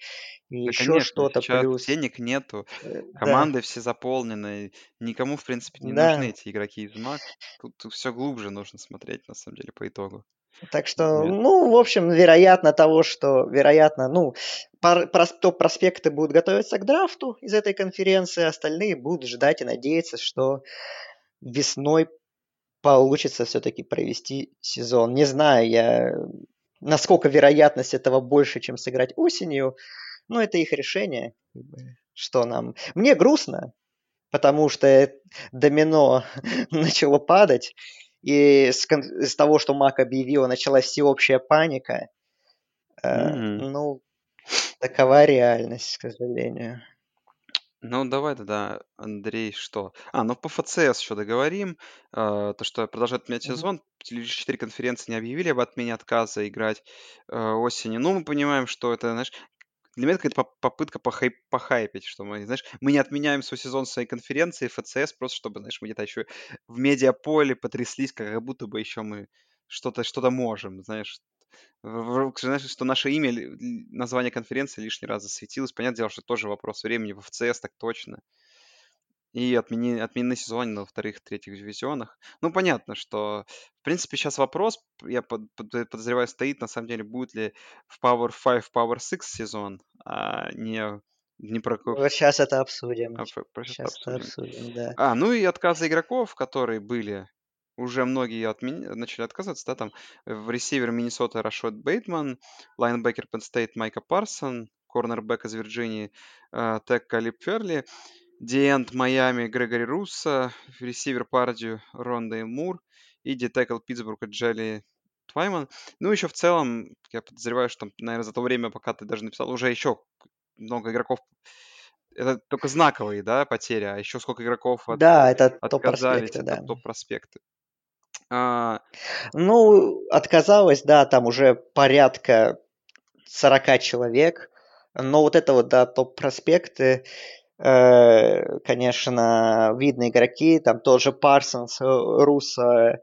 и да, еще что-то плюс. денег нету, э, команды да. все заполнены, никому, в принципе, не да. нужны эти игроки из МАК. Тут, тут все глубже нужно смотреть, на самом деле, по итогу. Так что, Нет. ну, в общем, вероятно того, что, вероятно, ну, топ-проспекты будут готовиться к драфту из этой конференции, остальные будут ждать и надеяться, что весной получится все-таки провести сезон. Не знаю, я насколько вероятность этого больше, чем сыграть осенью, но это их решение. что нам... Мне грустно, потому что домино (laughs) начало падать, и с, с того, что Мак объявила, началась всеобщая паника. Mm-hmm. Ну, такова реальность, к сожалению. Ну, давай тогда, Андрей, что? А, ну по ФЦС еще договорим. Э, то, что продолжает отменять Мгм. сезон. Лишь четыре конференции не объявили об отмене отказа играть э, осенью. Ну, мы понимаем, что это, знаешь, для меня это какая-то попытка похайп, похайпить, что мы, знаешь, мы не отменяем свой сезон своей конференции ФЦС, просто чтобы, знаешь, мы где-то еще в медиаполе потряслись, как будто бы еще мы что-то что-то можем, знаешь. Что наше имя, название конференции лишний раз засветилось. Понятное дело, что тоже вопрос времени в ФЦС, так точно. И отмени, отменены сезоны на вторых, третьих дивизионах. Ну, понятно, что, в принципе, сейчас вопрос, я под, под, подозреваю, стоит, на самом деле, будет ли в Power 5, Power 6 сезон, а не, не про... Вот сейчас это обсудим. А, про, сейчас это обсудим, да. А, ну и отказы игроков, которые были уже многие отмен... начали отказываться, да, там в ресивер Миннесота Рашод Бейтман, лайнбекер Penn State Майка Парсон, корнербэк из Вирджинии э, Тек Калип Ферли, D-end Майами Грегори Руссо, ресивер Пардию Ронда Мур и детекл Питтсбурга Джелли Твайман. Ну, еще в целом, я подозреваю, что, наверное, за то время, пока ты даже написал, уже еще много игроков это только знаковые, да, потери, а еще сколько игроков от, да, это отказались, топ-проспекты, это да. топ-проспекты. А... Ну, отказалось, да, там уже порядка 40 человек. Но вот это вот, да, топ-проспекты, э, конечно, видные игроки, там тоже Парсонс, э, Руссо,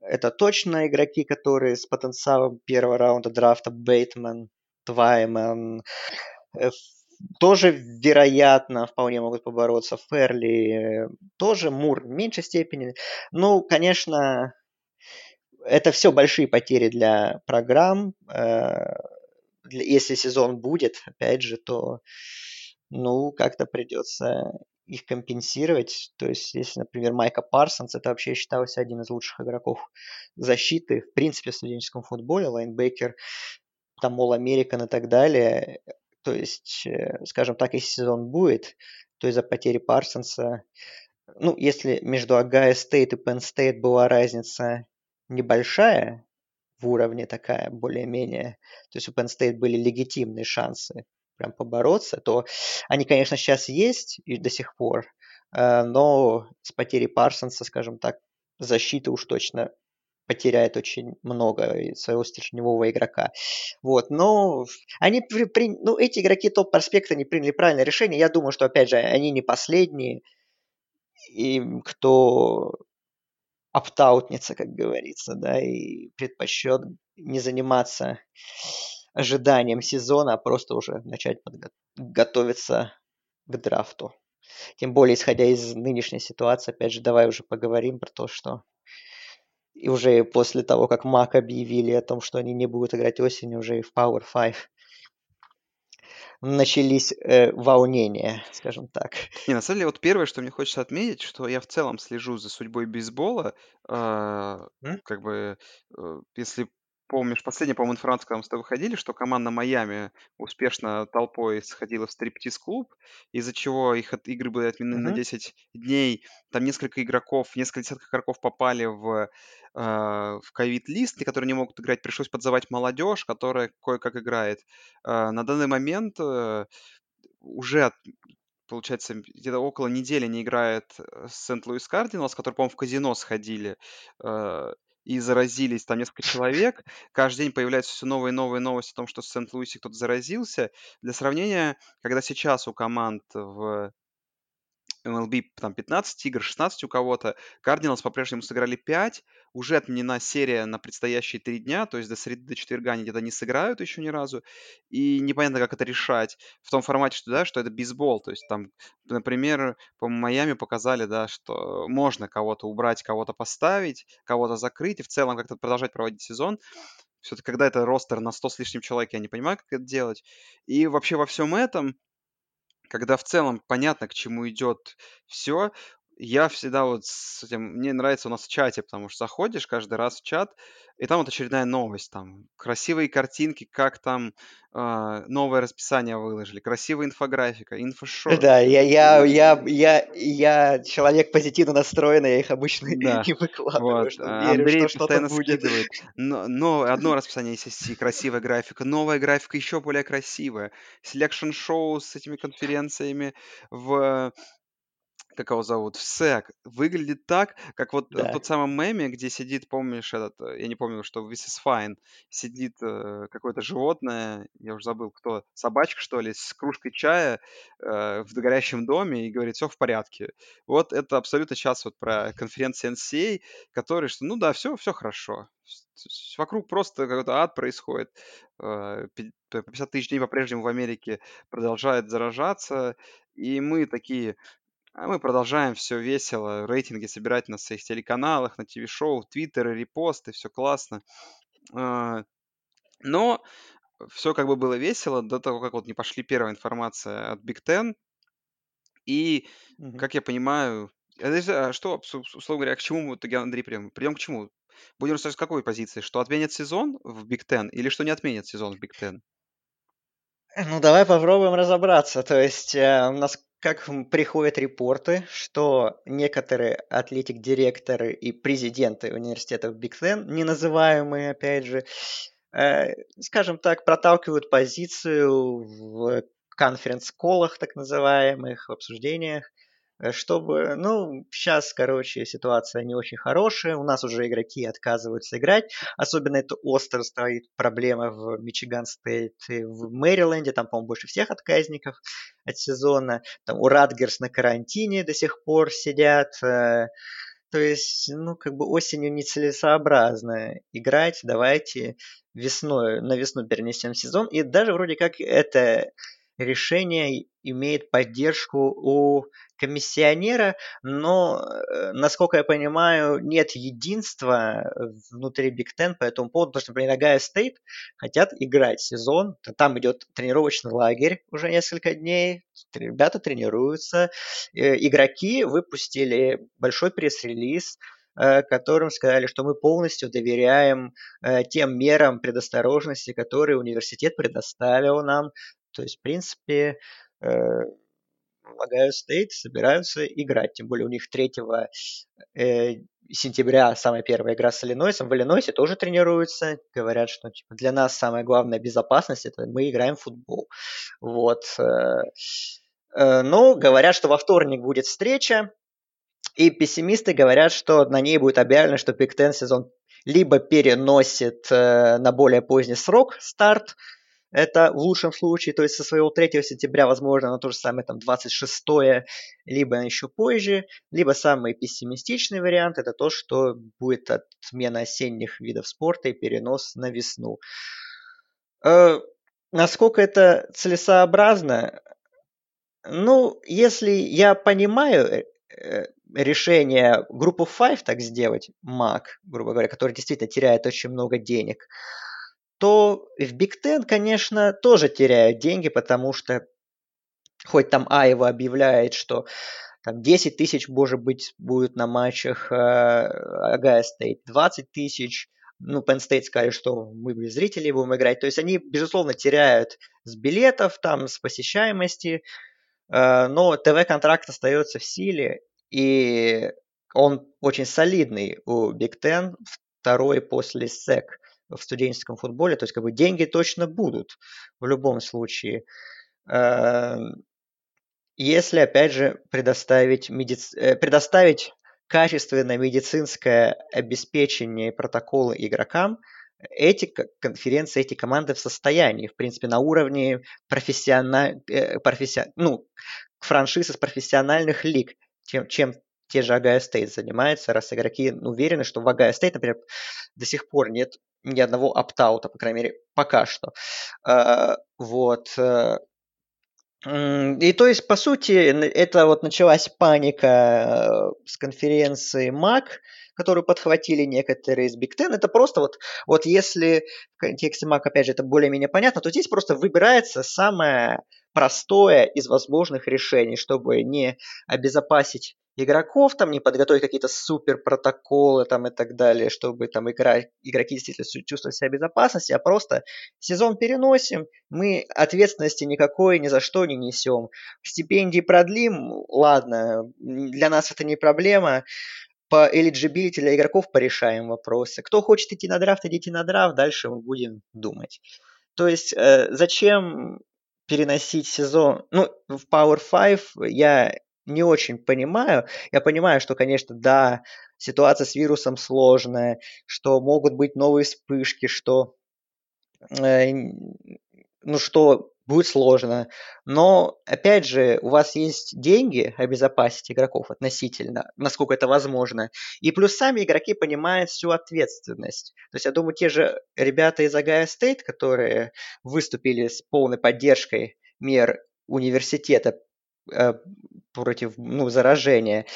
это точно игроки, которые с потенциалом первого раунда драфта, Бейтман, Тваймен, э, тоже, вероятно, вполне могут побороться. Ферли тоже, Мур в меньшей степени. Ну, конечно, это все большие потери для программ. Э, если сезон будет, опять же, то ну, как-то придется их компенсировать. То есть, если, например, Майка Парсонс, это вообще считался один из лучших игроков защиты, в принципе, в студенческом футболе, лайнбекер, там, All-American и так далее. То есть, э, скажем так, если сезон будет, то из-за потери Парсонса, ну, если между Огайо Стейт и Penn State была разница небольшая в уровне такая, более-менее, то есть у Penn State были легитимные шансы прям побороться, то они, конечно, сейчас есть и до сих пор, э, но с потерей Парсонса, скажем так, защита уж точно потеряет очень много своего стержневого игрока. Вот, но они при, при, ну, эти игроки топ-проспекта не приняли правильное решение. Я думаю, что, опять же, они не последние. И кто оптаутница, как говорится, да, и предпочет не заниматься ожиданием сезона, а просто уже начать подго- готовиться к драфту. Тем более, исходя из нынешней ситуации, опять же, давай уже поговорим про то, что и уже после того, как Мак объявили о том, что они не будут играть осенью, уже и в Power 5 начались э, волнения, скажем так. Не, на самом деле, вот первое, что мне хочется отметить, что я в целом слежу за судьбой бейсбола. Э, как бы, э, если помнишь, последняя, по-моему, информация, когда мы с тобой выходили, что команда Майами успешно толпой сходила в стриптиз-клуб, из-за чего их от игры были отменены на 10 дней. Там несколько игроков, несколько десятков игроков попали в, э, в ковид-лист, которые не могут играть. Пришлось подзывать молодежь, которая кое-как играет. Э, на данный момент э, уже от, получается, где-то около недели не играет Сент-Луис Кардиналс, которые, по-моему, в казино сходили. Э, и заразились там несколько человек. Каждый день появляются все новые и новые новости о том, что в Сент-Луисе кто-то заразился. Для сравнения, когда сейчас у команд в MLB там 15 игр, 16 у кого-то. Кардиналс по-прежнему сыграли 5. Уже отменена серия на предстоящие 3 дня, то есть до среды, до четверга они где-то не сыграют еще ни разу. И непонятно, как это решать. В том формате, что, да, что это бейсбол. То есть там, например, по Майами показали, да, что можно кого-то убрать, кого-то поставить, кого-то закрыть и в целом как-то продолжать проводить сезон. Все-таки когда это ростер на 100 с лишним человек, я не понимаю, как это делать. И вообще во всем этом когда в целом понятно, к чему идет все, я всегда вот с этим... Мне нравится у нас в чате, потому что заходишь каждый раз в чат, и там вот очередная новость, там красивые картинки, как там а, новое расписание выложили, красивая инфографика, инфошоу. Да, я, я, я, я, я человек позитивно настроенный, я их обычно (laughs) Да, не выкладываю, вот. что а, верю, Андрей что что-то будет. скидывает. Но, но одно расписание SSC, красивая графика, новая графика еще более красивая. Selection шоу с этими конференциями в как его зовут, в SEC, выглядит так, как вот э, в Да. тот самый меме, где сидит, помнишь, этот, э, я не помню, что в This is Fine, сидит э, какое-то животное, я уже забыл, кто, собачка, что ли, с кружкой чая э, в горящем доме и говорит, все в порядке. Вот это абсолютно сейчас вот про конференцию NCA, который, что, ну да, все, все хорошо. Вокруг просто какой-то ад происходит. Э, пи- п- 50 тысяч дней по-прежнему в Америке продолжает заражаться, и мы такие, а мы продолжаем все весело, рейтинги собирать на своих телеканалах, на ТВ-шоу, твиттеры, репосты, все классно. А, Но все как бы было весело до того, как вот не пошли первая информация от Big Ten. И, Мгм. как я понимаю, а что, условно говоря, к чему мы в итоге, Андрей, придем? Придем к чему? Будем рассуждать с какой позиции? Что отменят сезон в Big Ten или что не отменят сезон в Big Ten? Ну, давай попробуем разобраться. То есть э, у нас как приходят репорты, что некоторые атлетик-директоры и президенты университетов Big Ten, не называемые, опять же, э, скажем так, проталкивают позицию в конференц-колах, так называемых, в обсуждениях, чтобы, ну, сейчас, короче, ситуация не очень хорошая, у нас уже игроки отказываются играть, особенно это остро стоит проблема в Мичиган Стейт и в Мэриленде, там, по-моему, больше всех отказников от сезона, там у Радгерс на карантине до сих пор сидят, э, то есть, ну, как бы осенью нецелесообразно играть, давайте весной, на весну перенесем сезон, и даже вроде как это решение имеет поддержку у комиссионера, но, э, насколько я понимаю, нет единства внутри Big Ten по этому поводу, потому что, например, Ohio State хотят играть сезон, там идет тренировочный лагерь уже несколько дней, ребята тренируются, э, игроки выпустили большой пресс-релиз, э, которым сказали, что мы полностью доверяем э, тем мерам предосторожности, которые университет предоставил нам. То есть, в принципе, Ohio State собираются играть. Тем более у них 3 э, сентября самая первая игра с Иллинойсом. В Иллинойсе тоже тренируются. Говорят, что типа, для нас самая главная безопасность – это мы играем в футбол. Вот. э, э, Но говорят, что во вторник будет встреча. И пессимисты говорят, что на ней будет объявлено, что Ten сезон либо переносит э, на более поздний срок старт, это в лучшем случае, то есть со своего 3 сентября, возможно, на то же самое там 26 либо еще позже, либо самый пессимистичный вариант, это то, что будет отмена осенних видов спорта и перенос на весну. Э, насколько это целесообразно? Ну, если я понимаю э, решение группу 5 так сделать, МАК, грубо говоря, который действительно теряет очень много денег, то в Big Ten, конечно, тоже теряют деньги, потому что хоть там Айва объявляет, что там 10 тысяч, может быть, будет на матчах Агая Стейт, 20 тысяч, ну, Penn State сказали, что мы без зрителей будем играть. То есть они, безусловно, теряют с билетов, там, с посещаемости, э, но ТВ-контракт остается в силе, и он очень солидный у Big Ten, второй после SEC в студенческом футболе, то есть как бы деньги точно будут в любом случае. Эм, если, опять же, предоставить, медици... Э, предоставить качественное медицинское обеспечение протоколы игрокам, эти конференции, эти команды в состоянии, в принципе, на уровне профессиональ... Э, професси... ну, франшиз из профессиональных лиг, чем, чем те же Огайо Стейт занимаются, раз игроки уверены, что в Огайо Стейт, например, до сих пор нет ни одного opt-out а, по крайней мере, пока что. Э, вот. И то есть, по сути, это вот началась паника с конференции MAC, которую подхватили некоторые из Big Ten. Это просто вот, вот если в контексте MAC, опять же, это более-менее понятно, то здесь просто выбирается самое простое из возможных решений, чтобы не обезопасить игроков, там не подготовить какие-то супер протоколы там и так далее, чтобы там игра, игроки действительно чувствовали себя в безопасности, а просто сезон переносим, мы ответственности никакой ни за что не несем. Стипендии продлим, ладно, для нас это не проблема, по eligibility для игроков порешаем вопросы. Кто хочет идти на драфт, идите на драфт, дальше мы будем думать. То есть э, зачем переносить сезон? Ну, в Power 5 я не очень понимаю. Я понимаю, что, конечно, да, ситуация с вирусом сложная, что могут быть новые вспышки, что, э, ну, что будет сложно. Но, опять же, у вас есть деньги обезопасить игроков относительно, насколько это возможно. И плюс сами игроки понимают всю ответственность. То есть, я думаю, те же ребята из Агая Стейт, которые выступили с полной поддержкой мер университета против ну, заражения,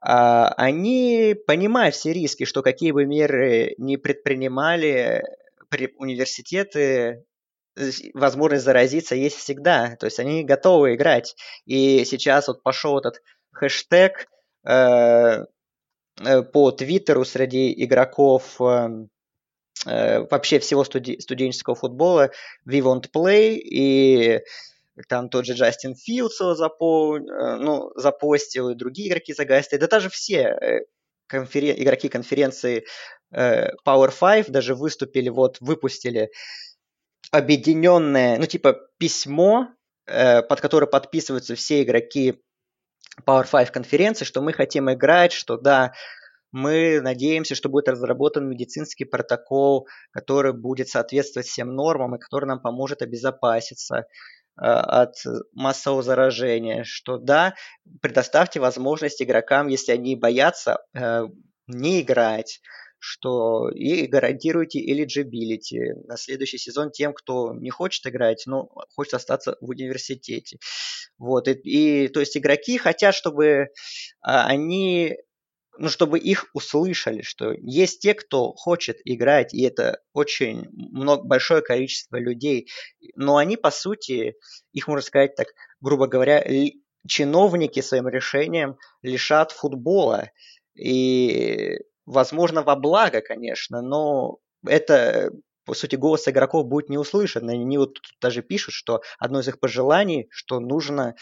а, они понимают все риски, что какие бы меры не предпринимали университеты, возможность заразиться есть всегда. То есть они готовы играть. И сейчас вот пошел этот хэштег э, э, по Твиттеру среди игроков э, э, вообще всего студенческого футбола We Want Play и там тот же Джастин Филдс запо, э, ну, запостил, и другие игроки загастили. Да даже все э, конферен... игроки конференции э, Power 5 даже выступили, вот выпустили объединенное, ну типа письмо, под которое подписываются все игроки Power 5 конференции, что мы хотим играть, что да, мы надеемся, что будет разработан медицинский протокол, который будет соответствовать всем нормам и который нам поможет обезопаситься. А, от массового заражения, что да, предоставьте возможность игрокам, если они боятся, э, не играть, что и гарантируйте eligibility на следующий сезон тем, кто не хочет играть, но хочет остаться в университете. Вот, и, и то есть игроки хотят, чтобы а, они ну, чтобы их услышали, что есть те, кто хочет играть, и это очень много, большое количество людей, но они, по сути, их можно сказать так, грубо говоря, чиновники своим решением лишат футбола. И, возможно, во благо, конечно, но это по сути, голос игроков будет не услышан. Они вот тут даже пишут, что одно из их пожеланий, что нужно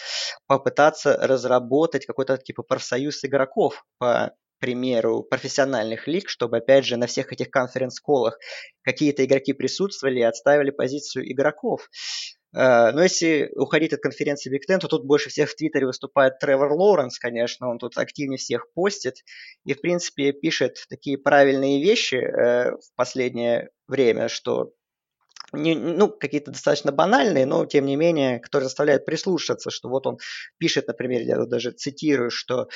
попытаться разработать какой-то типа профсоюз игроков по примеру, профессиональных лиг, чтобы, опять же, на всех этих конференц-колах какие-то игроки присутствовали и отставили позицию игроков. Э, но если уходить от конференции Big Ten, то тут больше всех в Твиттере выступает Тревор Лоуренс, конечно, он тут активнее всех постит и, в принципе, пишет такие правильные вещи э, в последнее время, что не, ну, какие-то достаточно банальные, но тем не менее, которые заставляют прислушаться, что вот он пишет, например, я тут даже цитирую, что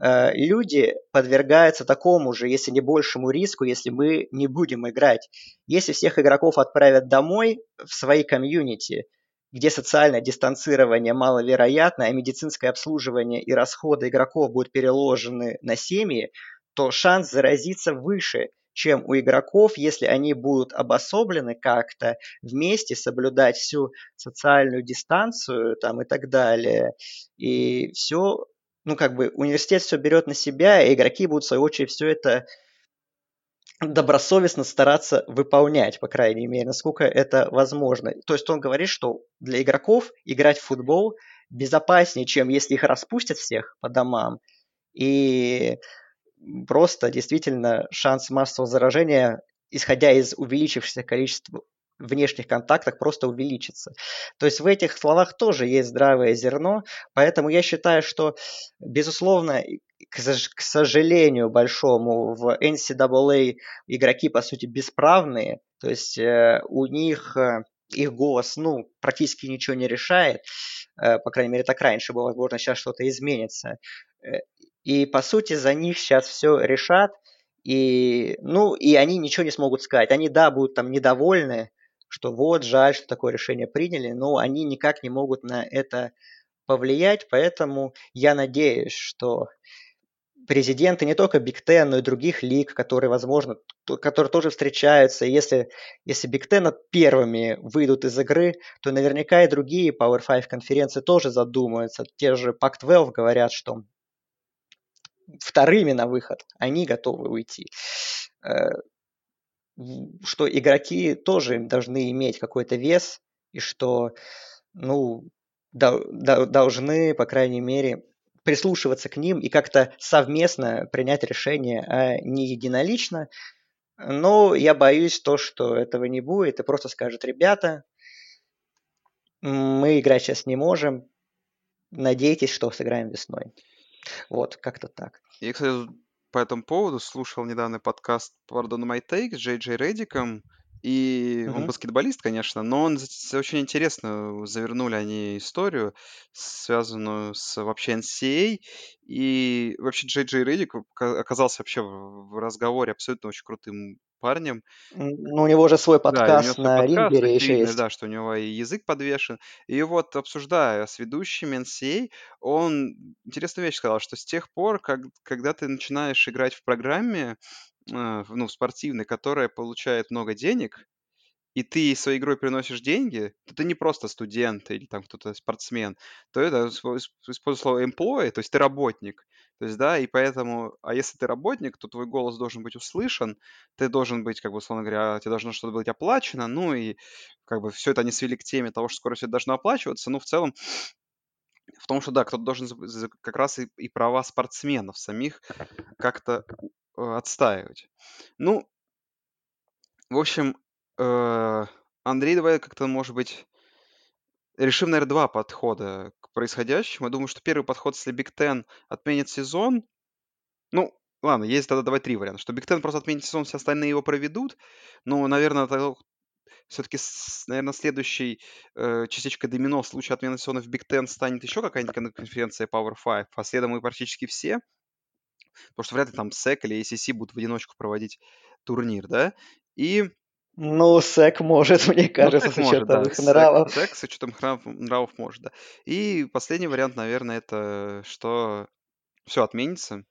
э, люди подвергаются такому же, если не большему риску, если мы не будем играть. Если всех игроков отправят домой в свои комьюнити, где социальное дистанцирование маловероятно, а медицинское обслуживание и расходы игроков будут переложены на семьи, то шанс заразиться выше – чем у игроков, если они будут обособлены как-то, вместе соблюдать всю социальную дистанцию там, и так далее. И все, ну как бы университет все берет на себя, и игроки будут в свою очередь все это добросовестно стараться выполнять, по крайней мере, насколько это возможно. То есть он говорит, что для игроков играть в футбол безопаснее, чем если их распустят всех по домам. И просто действительно шанс массового заражения, исходя из увеличившегося количества внешних контактах просто увеличится. То есть в этих словах тоже есть здравое зерно, поэтому я считаю, что, безусловно, к сожалению большому, в NCAA игроки, по сути, бесправные, то есть э, у них э, их голос, ну, практически ничего не решает, э, по крайней мере, так раньше было, возможно, сейчас что-то изменится. И, по сути, за них сейчас все решат, и, ну, и они ничего не смогут сказать. Они, да, будут там недовольны, что вот, жаль, что такое решение приняли, но они никак не могут на это повлиять, поэтому я надеюсь, что президенты не только Big Ten, но и других лиг, которые, возможно, которые тоже встречаются. Если, если Big Ten первыми выйдут из игры, то наверняка и другие Power 5 конференции тоже задумаются. Те же Pac-12 говорят, что вторыми на выход, они готовы уйти. Э, что игроки тоже должны иметь какой-то вес, и что, ну, должны, по крайней мере, прислушиваться к ним и как-то совместно принять решение, а не единолично. Но я боюсь то, что этого не будет, и просто скажут, ребята, мы играть сейчас не можем, надейтесь, что сыграем весной. Вот, как-то так. Я, кстати, по этому поводу слушал недавно подкаст Pardon My Take с Джей Джей Реддиком, и он баскетболист, конечно, но он очень интересно завернули они историю, связанную с вообще NCAA. И вообще Джей Джей Реддик оказался вообще в разговоре абсолютно очень крутым парнем. Ну, у него же свой подкаст да, на подкаст, еще есть. Да, что у него и язык подвешен. И вот обсуждая с ведущим NCA, он интересную вещь сказал, что с тех пор, как, когда ты начинаешь играть в программе, э, ну, спортивной, которая получает много денег, и ты своей игрой приносишь деньги, то ты не просто студент или там кто-то спортсмен, то это использую слово employee, то есть ты работник. То есть, да, и поэтому, а если ты работник, то твой голос должен быть услышан, ты должен быть, как бы, условно говоря, тебе должно что-то быть оплачено, ну и как бы все это они свели к теме того, что скоро все это должно оплачиваться, ну, в целом, в том, что, да, кто-то должен как раз и, и права спортсменов самих как-то э, отстаивать. Ну, в общем, Э, Андрей, давай как-то, может быть, решим, наверное, два подхода к происходящему. Я думаю, что первый подход, если Big Ten отменит сезон, ну, ладно, есть тогда давай три варианта. Что Big Ten просто отменит сезон, все остальные его проведут. Ну, наверное, тогда все-таки, наверное, следующей э, частичкой домино в случае отмены сезона в Big Ten станет еще какая-нибудь конференция Power 5, а следом и практически все. Потому что вряд ли там SEC или ACC будут в одиночку проводить турнир, да? И ну, Сек может, (laughs) мне ну, кажется, с учетом да. их нравов. Сек, сек с учетом нравов может, да. И последний вариант, наверное, это что все отменится.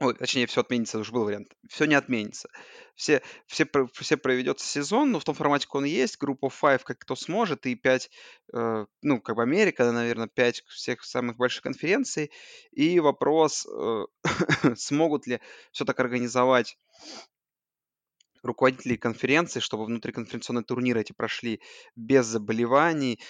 Ой, точнее, все отменится, уже был вариант. Все не отменится. Все, все, все проведется сезон, но в том формате, как он есть, группа 5, как кто сможет, и 5, э, ну, как бы Америка, наверное, 5 всех самых больших конференций. И вопрос, э, (coughs) смогут ли все так организовать руководителей конференции, чтобы внутриконференционные турниры эти прошли без заболеваний,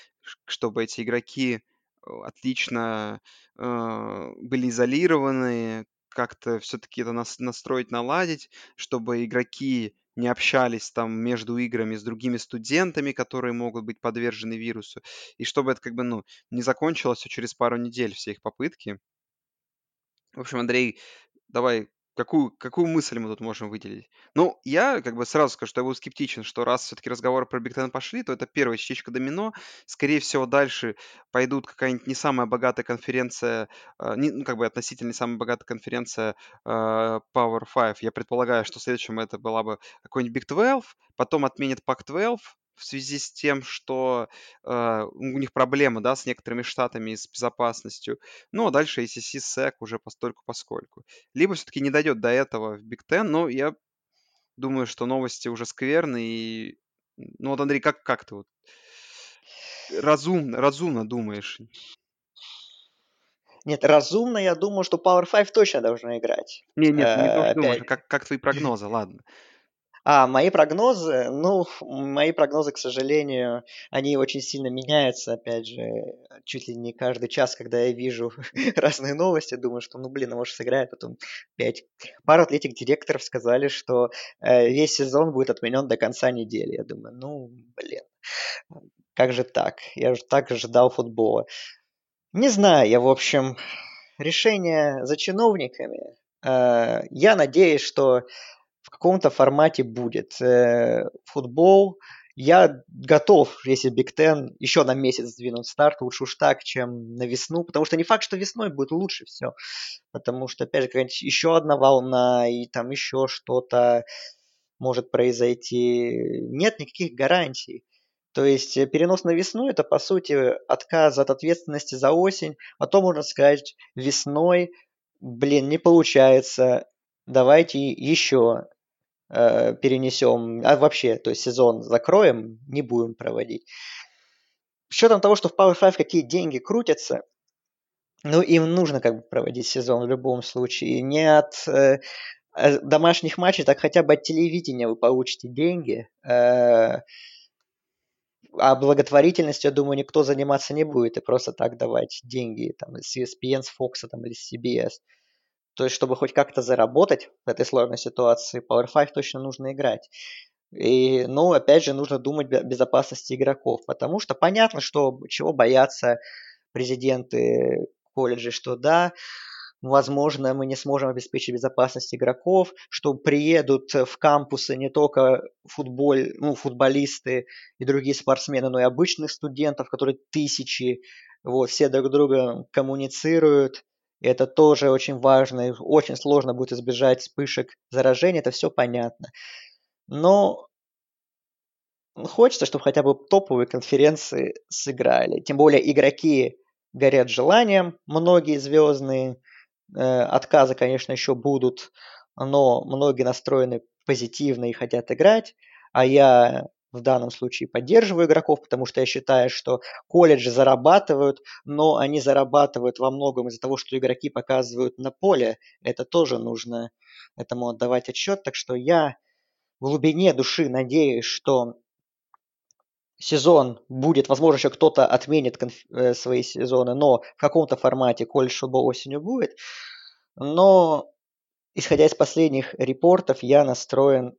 чтобы эти игроки э, отлично э, были изолированы, как-то все-таки это нас, настроить, наладить, чтобы игроки не общались там между играми с другими студентами, которые могут быть подвержены вирусу, и чтобы это как бы, ну, не закончилось все через пару недель, все их попытки. В общем, Андрей, давай Какую, какую мысль мы тут можем выделить? Ну, я как бы сразу скажу, что я был скептичен, что раз все-таки разговоры про Биг Ten пошли, то это первая частичка домино. Скорее всего, дальше пойдут какая-нибудь не самая богатая конференция, э, не, ну, как бы относительно не самая богатая конференция э, Power 5. Я предполагаю, что следующим это была бы какой-нибудь Big 12, потом отменят Pac-12, в связи с тем, что э, у них проблемы, да, с некоторыми штатами и с безопасностью. Ну, а дальше ACC, SEC уже постольку поскольку. Либо все-таки не дойдет до этого в Big Ten, но я думаю, что новости уже скверны. И... Ну вот, Андрей, как, как ты вот разумно, разумно думаешь? Нет, разумно я думаю, что Power 5 точно должна играть. Нет, нет, не то, что думаешь, а как, как твои (laughs) прогнозы, ладно. А, мои прогнозы, ну, мои прогнозы, к сожалению, они очень сильно меняются, опять же, чуть ли не каждый час, когда я вижу (laughs) разные новости, думаю, что, ну, блин, а может сыграет, потом опять. Пару атлетик-директоров сказали, что э, весь сезон будет отменен до конца недели. Я думаю, ну, блин, как же так? Я же так ждал футбола. Не знаю, я, в общем, решение за чиновниками. Э, я надеюсь, что в каком-то формате будет. Э, футбол, я готов, если Биг Тен еще на месяц сдвинуть старт, лучше уж так, чем на весну, потому что не факт, что весной будет лучше все, потому что, опять же, еще одна волна и там еще что-то может произойти. Нет никаких гарантий. То есть э, перенос на весну это по сути отказ от ответственности за осень. Потом можно сказать весной, блин, не получается, давайте еще э, перенесем, а вообще, то есть сезон закроем, не будем проводить. С учетом того, что в Power 5 какие деньги крутятся, Ну, им нужно как бы проводить сезон в любом случае. Не от э, э домашних матчей, так хотя бы от телевидения вы получите деньги. Э, а благотворительностью, я думаю, никто заниматься не будет и просто так давать деньги там, с ESPN, с Fox там, или с CBS. То есть, чтобы хоть как-то заработать в этой сложной ситуации, Power 5 точно нужно играть. И, ну, опять же, нужно думать о безопасности игроков, потому что понятно, что чего боятся президенты колледжей, что да, возможно, мы не сможем обеспечить безопасность игроков, что приедут в кампусы не только футбол, ну, футболисты и другие спортсмены, но и обычных студентов, которые тысячи, вот, все друг друга коммуницируют. Это тоже очень важно, и очень сложно будет избежать вспышек заражения, это все понятно. Но хочется, чтобы хотя бы топовые конференции сыграли. Тем более игроки горят желанием, многие звездные. Э, отказы, конечно, еще будут, но многие настроены позитивно и хотят играть. А я в данном случае поддерживаю игроков, потому что я считаю, что колледжи зарабатывают, но они зарабатывают во многом из-за того, что игроки показывают на поле. Это тоже нужно этому отдавать отчет. Так что я в глубине души надеюсь, что сезон будет, возможно, еще кто-то отменит конф- э, свои сезоны, но в каком-то формате колледж футбол осенью будет. Но, исходя из последних репортов, я настроен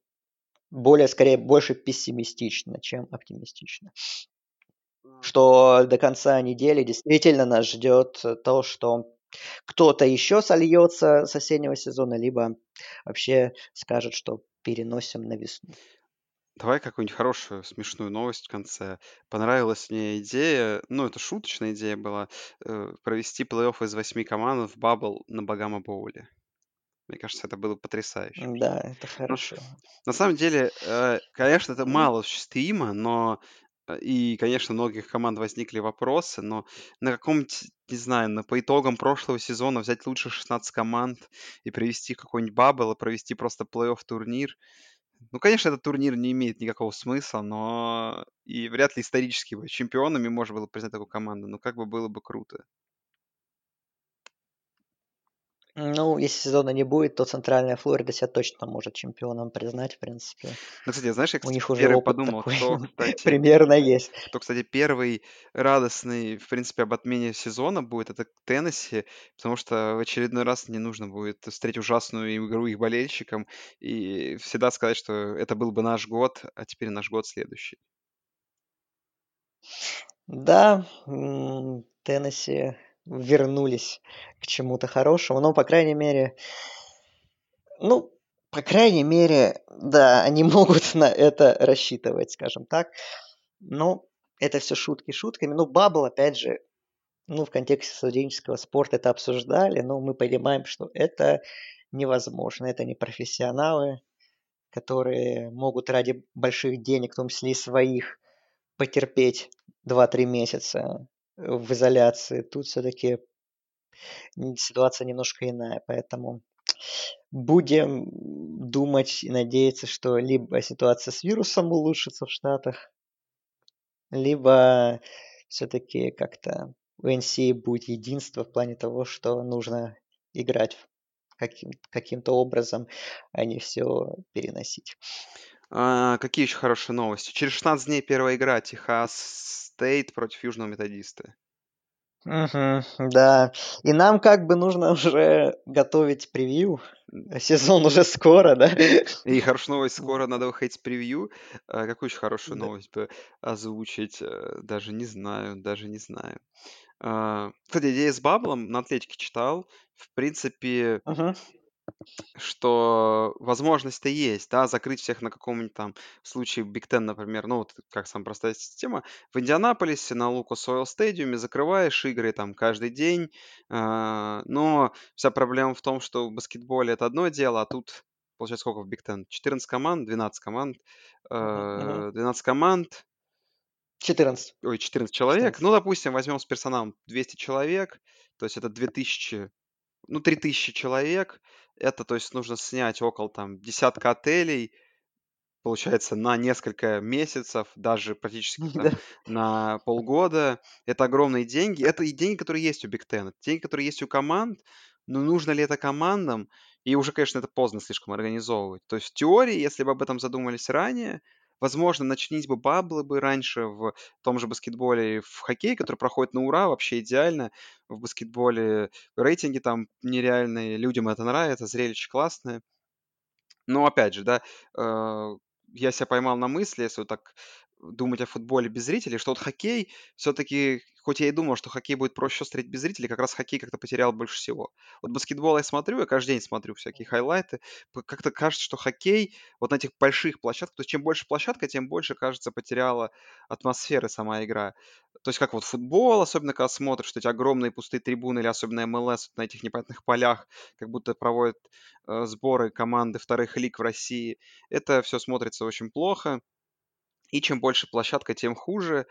более, скорее, больше пессимистично, чем оптимистично. Что до конца недели действительно нас ждет то, что кто-то еще сольется с осеннего сезона, либо вообще скажет, что переносим на весну. Давай какую-нибудь хорошую, смешную новость в конце. Понравилась мне идея, ну, это шуточная идея была, э, провести плей-офф из восьми команд в бабл на Багама Боуле. Мне кажется, это было потрясающе. Да, это ну, хорошо. на самом деле, э, конечно, это мало осуществимо, но э, и, конечно, у многих команд возникли вопросы, но на каком-нибудь, не знаю, на, по итогам прошлого сезона взять лучше 16 команд и провести какой-нибудь бабл, и провести просто плей-офф турнир. Ну, конечно, этот турнир не имеет никакого смысла, но и вряд ли исторически бы чемпионами можно было признать такую команду, но как бы было бы круто. Ну, если сезона не будет, то Центральная Флорида себя точно может чемпионом признать, в принципе. Ну, кстати, знаешь, я, У них кстати, уже опыт подумал, такой кто, (laughs) кстати, примерно есть. кто, кстати, первый радостный, в принципе, об отмене сезона будет, это Теннесси, потому что в очередной раз не нужно будет встретить ужасную игру их болельщикам и всегда сказать, что это был бы наш год, а теперь наш год следующий. Да, Теннесси вернулись к чему-то хорошему. Но, по крайней мере, ну, по крайней мере, да, они (laughs) могут на это рассчитывать, скажем так. Но это все шутки шутками. Ну, Бабл, опять же, ну, в контексте студенческого спорта это обсуждали, но мы понимаем, что это невозможно. Это не профессионалы, которые могут ради больших денег, в том числе и своих, потерпеть 2-3 месяца в изоляции. Тут все-таки ситуация немножко иная, поэтому будем думать и надеяться, что либо ситуация с вирусом улучшится в Штатах, либо все-таки как-то у NC будет единство в плане того, что нужно играть каким- каким-то образом, а не все переносить. А, какие еще хорошие новости? Через 16 дней первая игра Техас Стейт против Южного Методиста. Угу, да. И нам как бы нужно уже готовить превью. Сезон уже скоро, да? И хорошая новость, скоро надо выходить с превью. А, какую еще хорошую да. новость бы озвучить? Э, даже не знаю, даже не знаю. А, кстати, идея с Баблом на Атлетике читал. В принципе, угу что возможность-то есть, да, закрыть всех на каком-нибудь там случае Big Ten, например, ну, вот как самая простая система. В Индианаполисе на Lucas Oil Stadium е закрываешь игры там каждый день, а, но вся проблема в том, что в баскетболе это одно дело, а тут, получается, сколько в Big Ten? 14 команд, 12 команд, э 12 команд, 14. Ой, 14 человек. 14. Ну, допустим, возьмем с персоналом 200 человек, то есть это 2000, ну, 3000 человек. Это, то есть, нужно снять около там десятка отелей, получается, на несколько месяцев, даже практически (laughs) там, на полгода. Это огромные деньги. Это и деньги, которые есть у Биг Ten. Это деньги, которые есть у команд. Но нужно ли это командам? И уже, конечно, это поздно слишком организовывать. То есть в теории, если бы об этом задумались ранее, возможно, начнись бы баблы бы раньше в том же баскетболе и в хоккее, который проходит на ура, вообще идеально. В баскетболе рейтинги там нереальные, людям это нравится, зрелище классное. Но опять же, да, э, я себя поймал на мысли, если вот так думать о футболе без зрителей, что вот хоккей все-таки, хоть я и думал, что хоккей будет проще встретить без зрителей, как раз хоккей как-то потерял больше всего. Вот баскетбол я смотрю, я каждый день смотрю всякие хайлайты, как-то кажется, что хоккей вот на этих больших площадках, то есть чем больше площадка, тем больше, кажется, потеряла атмосферы сама игра. То есть как вот футбол, особенно когда смотришь, что эти огромные пустые трибуны или особенно МЛС на этих непонятных полях, как будто проводят э, сборы команды вторых лиг в России. Это все смотрится очень плохо. И чем больше площадка, тем хуже.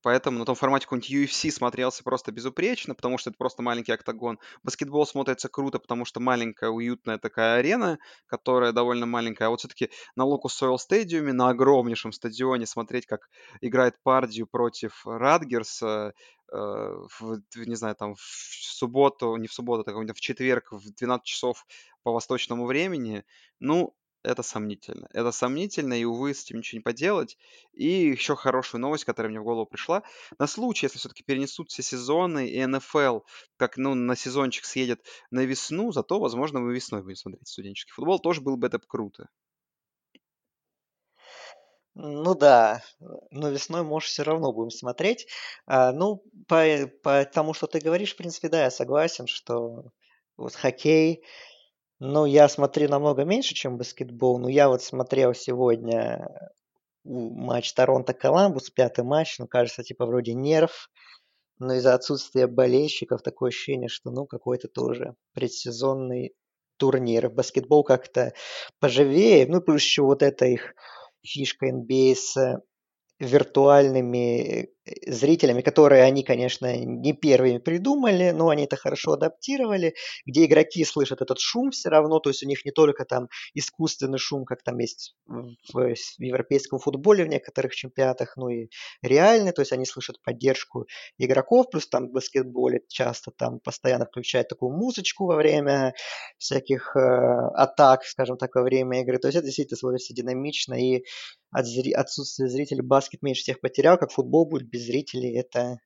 Поэтому на том формате какой-нибудь UFC смотрелся просто безупречно, потому что это просто маленький октагон. Баскетбол смотрится круто, потому что маленькая, уютная такая арена, которая довольно маленькая. А вот все-таки на Locus Soil Stadium, на огромнейшем стадионе смотреть, как играет Пардию против Радгерса, э, в, не знаю, там в субботу, не в субботу, так в четверг в 12 часов по восточному времени, ну, это сомнительно. Это сомнительно, и, увы, с этим ничего не поделать. И еще хорошая новость, которая мне в голову пришла. На случай, если все-таки перенесут все сезоны, и НФЛ, как ну, на сезончик съедет на весну, зато, возможно, мы весной будем смотреть студенческий футбол. Тоже было бы это круто. Ну да, но весной, может, все равно будем смотреть. А, ну, по, по тому, что ты говоришь, в принципе, да, я согласен, что вот хоккей ну, я смотрю намного меньше, чем баскетбол. Но я вот смотрел сегодня матч Торонто-Коламбус, пятый матч. Ну, кажется, типа вроде нерв. Но из-за отсутствия болельщиков такое ощущение, что ну какой-то тоже предсезонный турнир. Баскетбол как-то поживее. Ну, плюс еще вот эта их фишка NBA с виртуальными э, зрителями, которые они, конечно, не первыми придумали, но они это хорошо адаптировали, где игроки слышат этот шум все равно, то есть у них не только там искусственный шум, как там есть в, европейском футболе в некоторых чемпионатах, но и реальный, то есть они слышат поддержку игроков, плюс там в баскетболе часто там постоянно включают такую музычку во время всяких э, атак, скажем так, во время игры, то есть это действительно смотрится динамично и от зри... отсутствия зрителей баскет меньше всех потерял, как футбол будет без зрителей, это...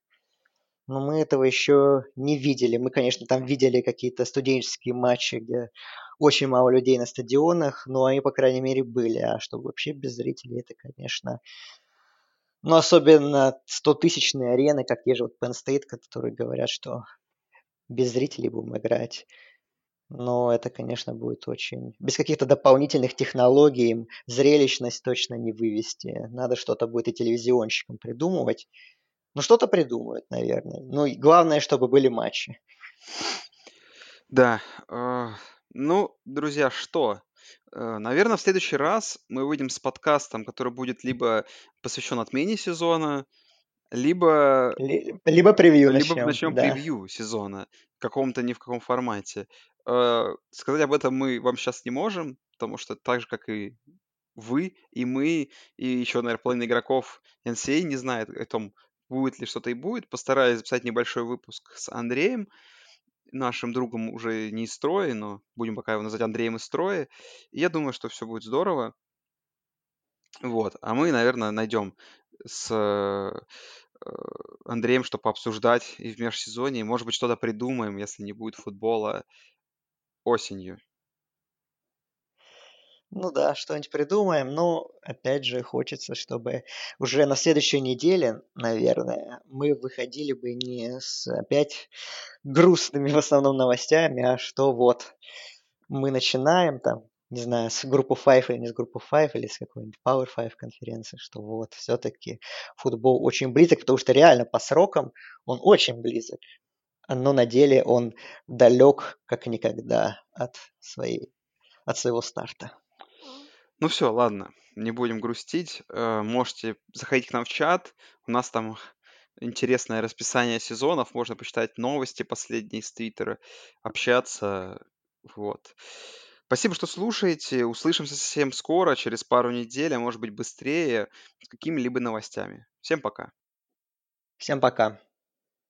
Но мы этого еще не видели. Мы, конечно, там видели какие-то студенческие матчи, где очень мало людей на стадионах, но они, по крайней мере, были. А чтобы вообще без зрителей, это, конечно... Ну, особенно 100-тысячные арены, как те же вот Penn State, которые говорят, что без зрителей будем играть. Но это, конечно, будет очень... Без каких-то дополнительных технологий зрелищность точно не вывести. Надо что-то будет и телевизионщикам придумывать. Ну, что-то придумают, наверное. Ну, и главное, чтобы были матчи. Да. Э, ну, друзья, что? Э, наверное, в следующий раз мы выйдем с подкастом, который будет либо посвящен отмене сезона, либо... Либо превью начнем. Либо начнем да. превью сезона каком-то ни в каком формате. Э, сказать об этом мы вам сейчас не можем, потому что так же, как и вы, и мы, и еще, наверное, половина игроков NCA не знает о том, будет ли что-то и будет. Постараюсь записать небольшой выпуск с Андреем, нашим другом уже не из строя, но будем пока его называть Андреем из строя. И я думаю, что все будет здорово. Вот. А мы, наверное, найдем с Андреем, чтобы обсуждать и в межсезонье. Может быть, что-то придумаем, если не будет футбола осенью. Ну да, что-нибудь придумаем. Но, опять же, хочется, чтобы уже на следующей неделе, наверное, мы выходили бы не с опять грустными в основном новостями, а что вот мы начинаем там, не знаю, с группы 5 или не с группы 5, или с какой-нибудь Power 5 конференции, что вот все-таки футбол очень близок, потому что реально по срокам он очень близок но на деле он далек как никогда от, своей, от своего старта. Ну все, ладно, не будем грустить. Э, можете заходить к нам в чат. У нас там интересное расписание сезонов. Можно почитать новости последние с Твиттера, общаться. Вот. Спасибо, что слушаете. Услышимся совсем скоро, через пару недель, а может быть быстрее, с какими-либо новостями. Всем пока. Всем пока.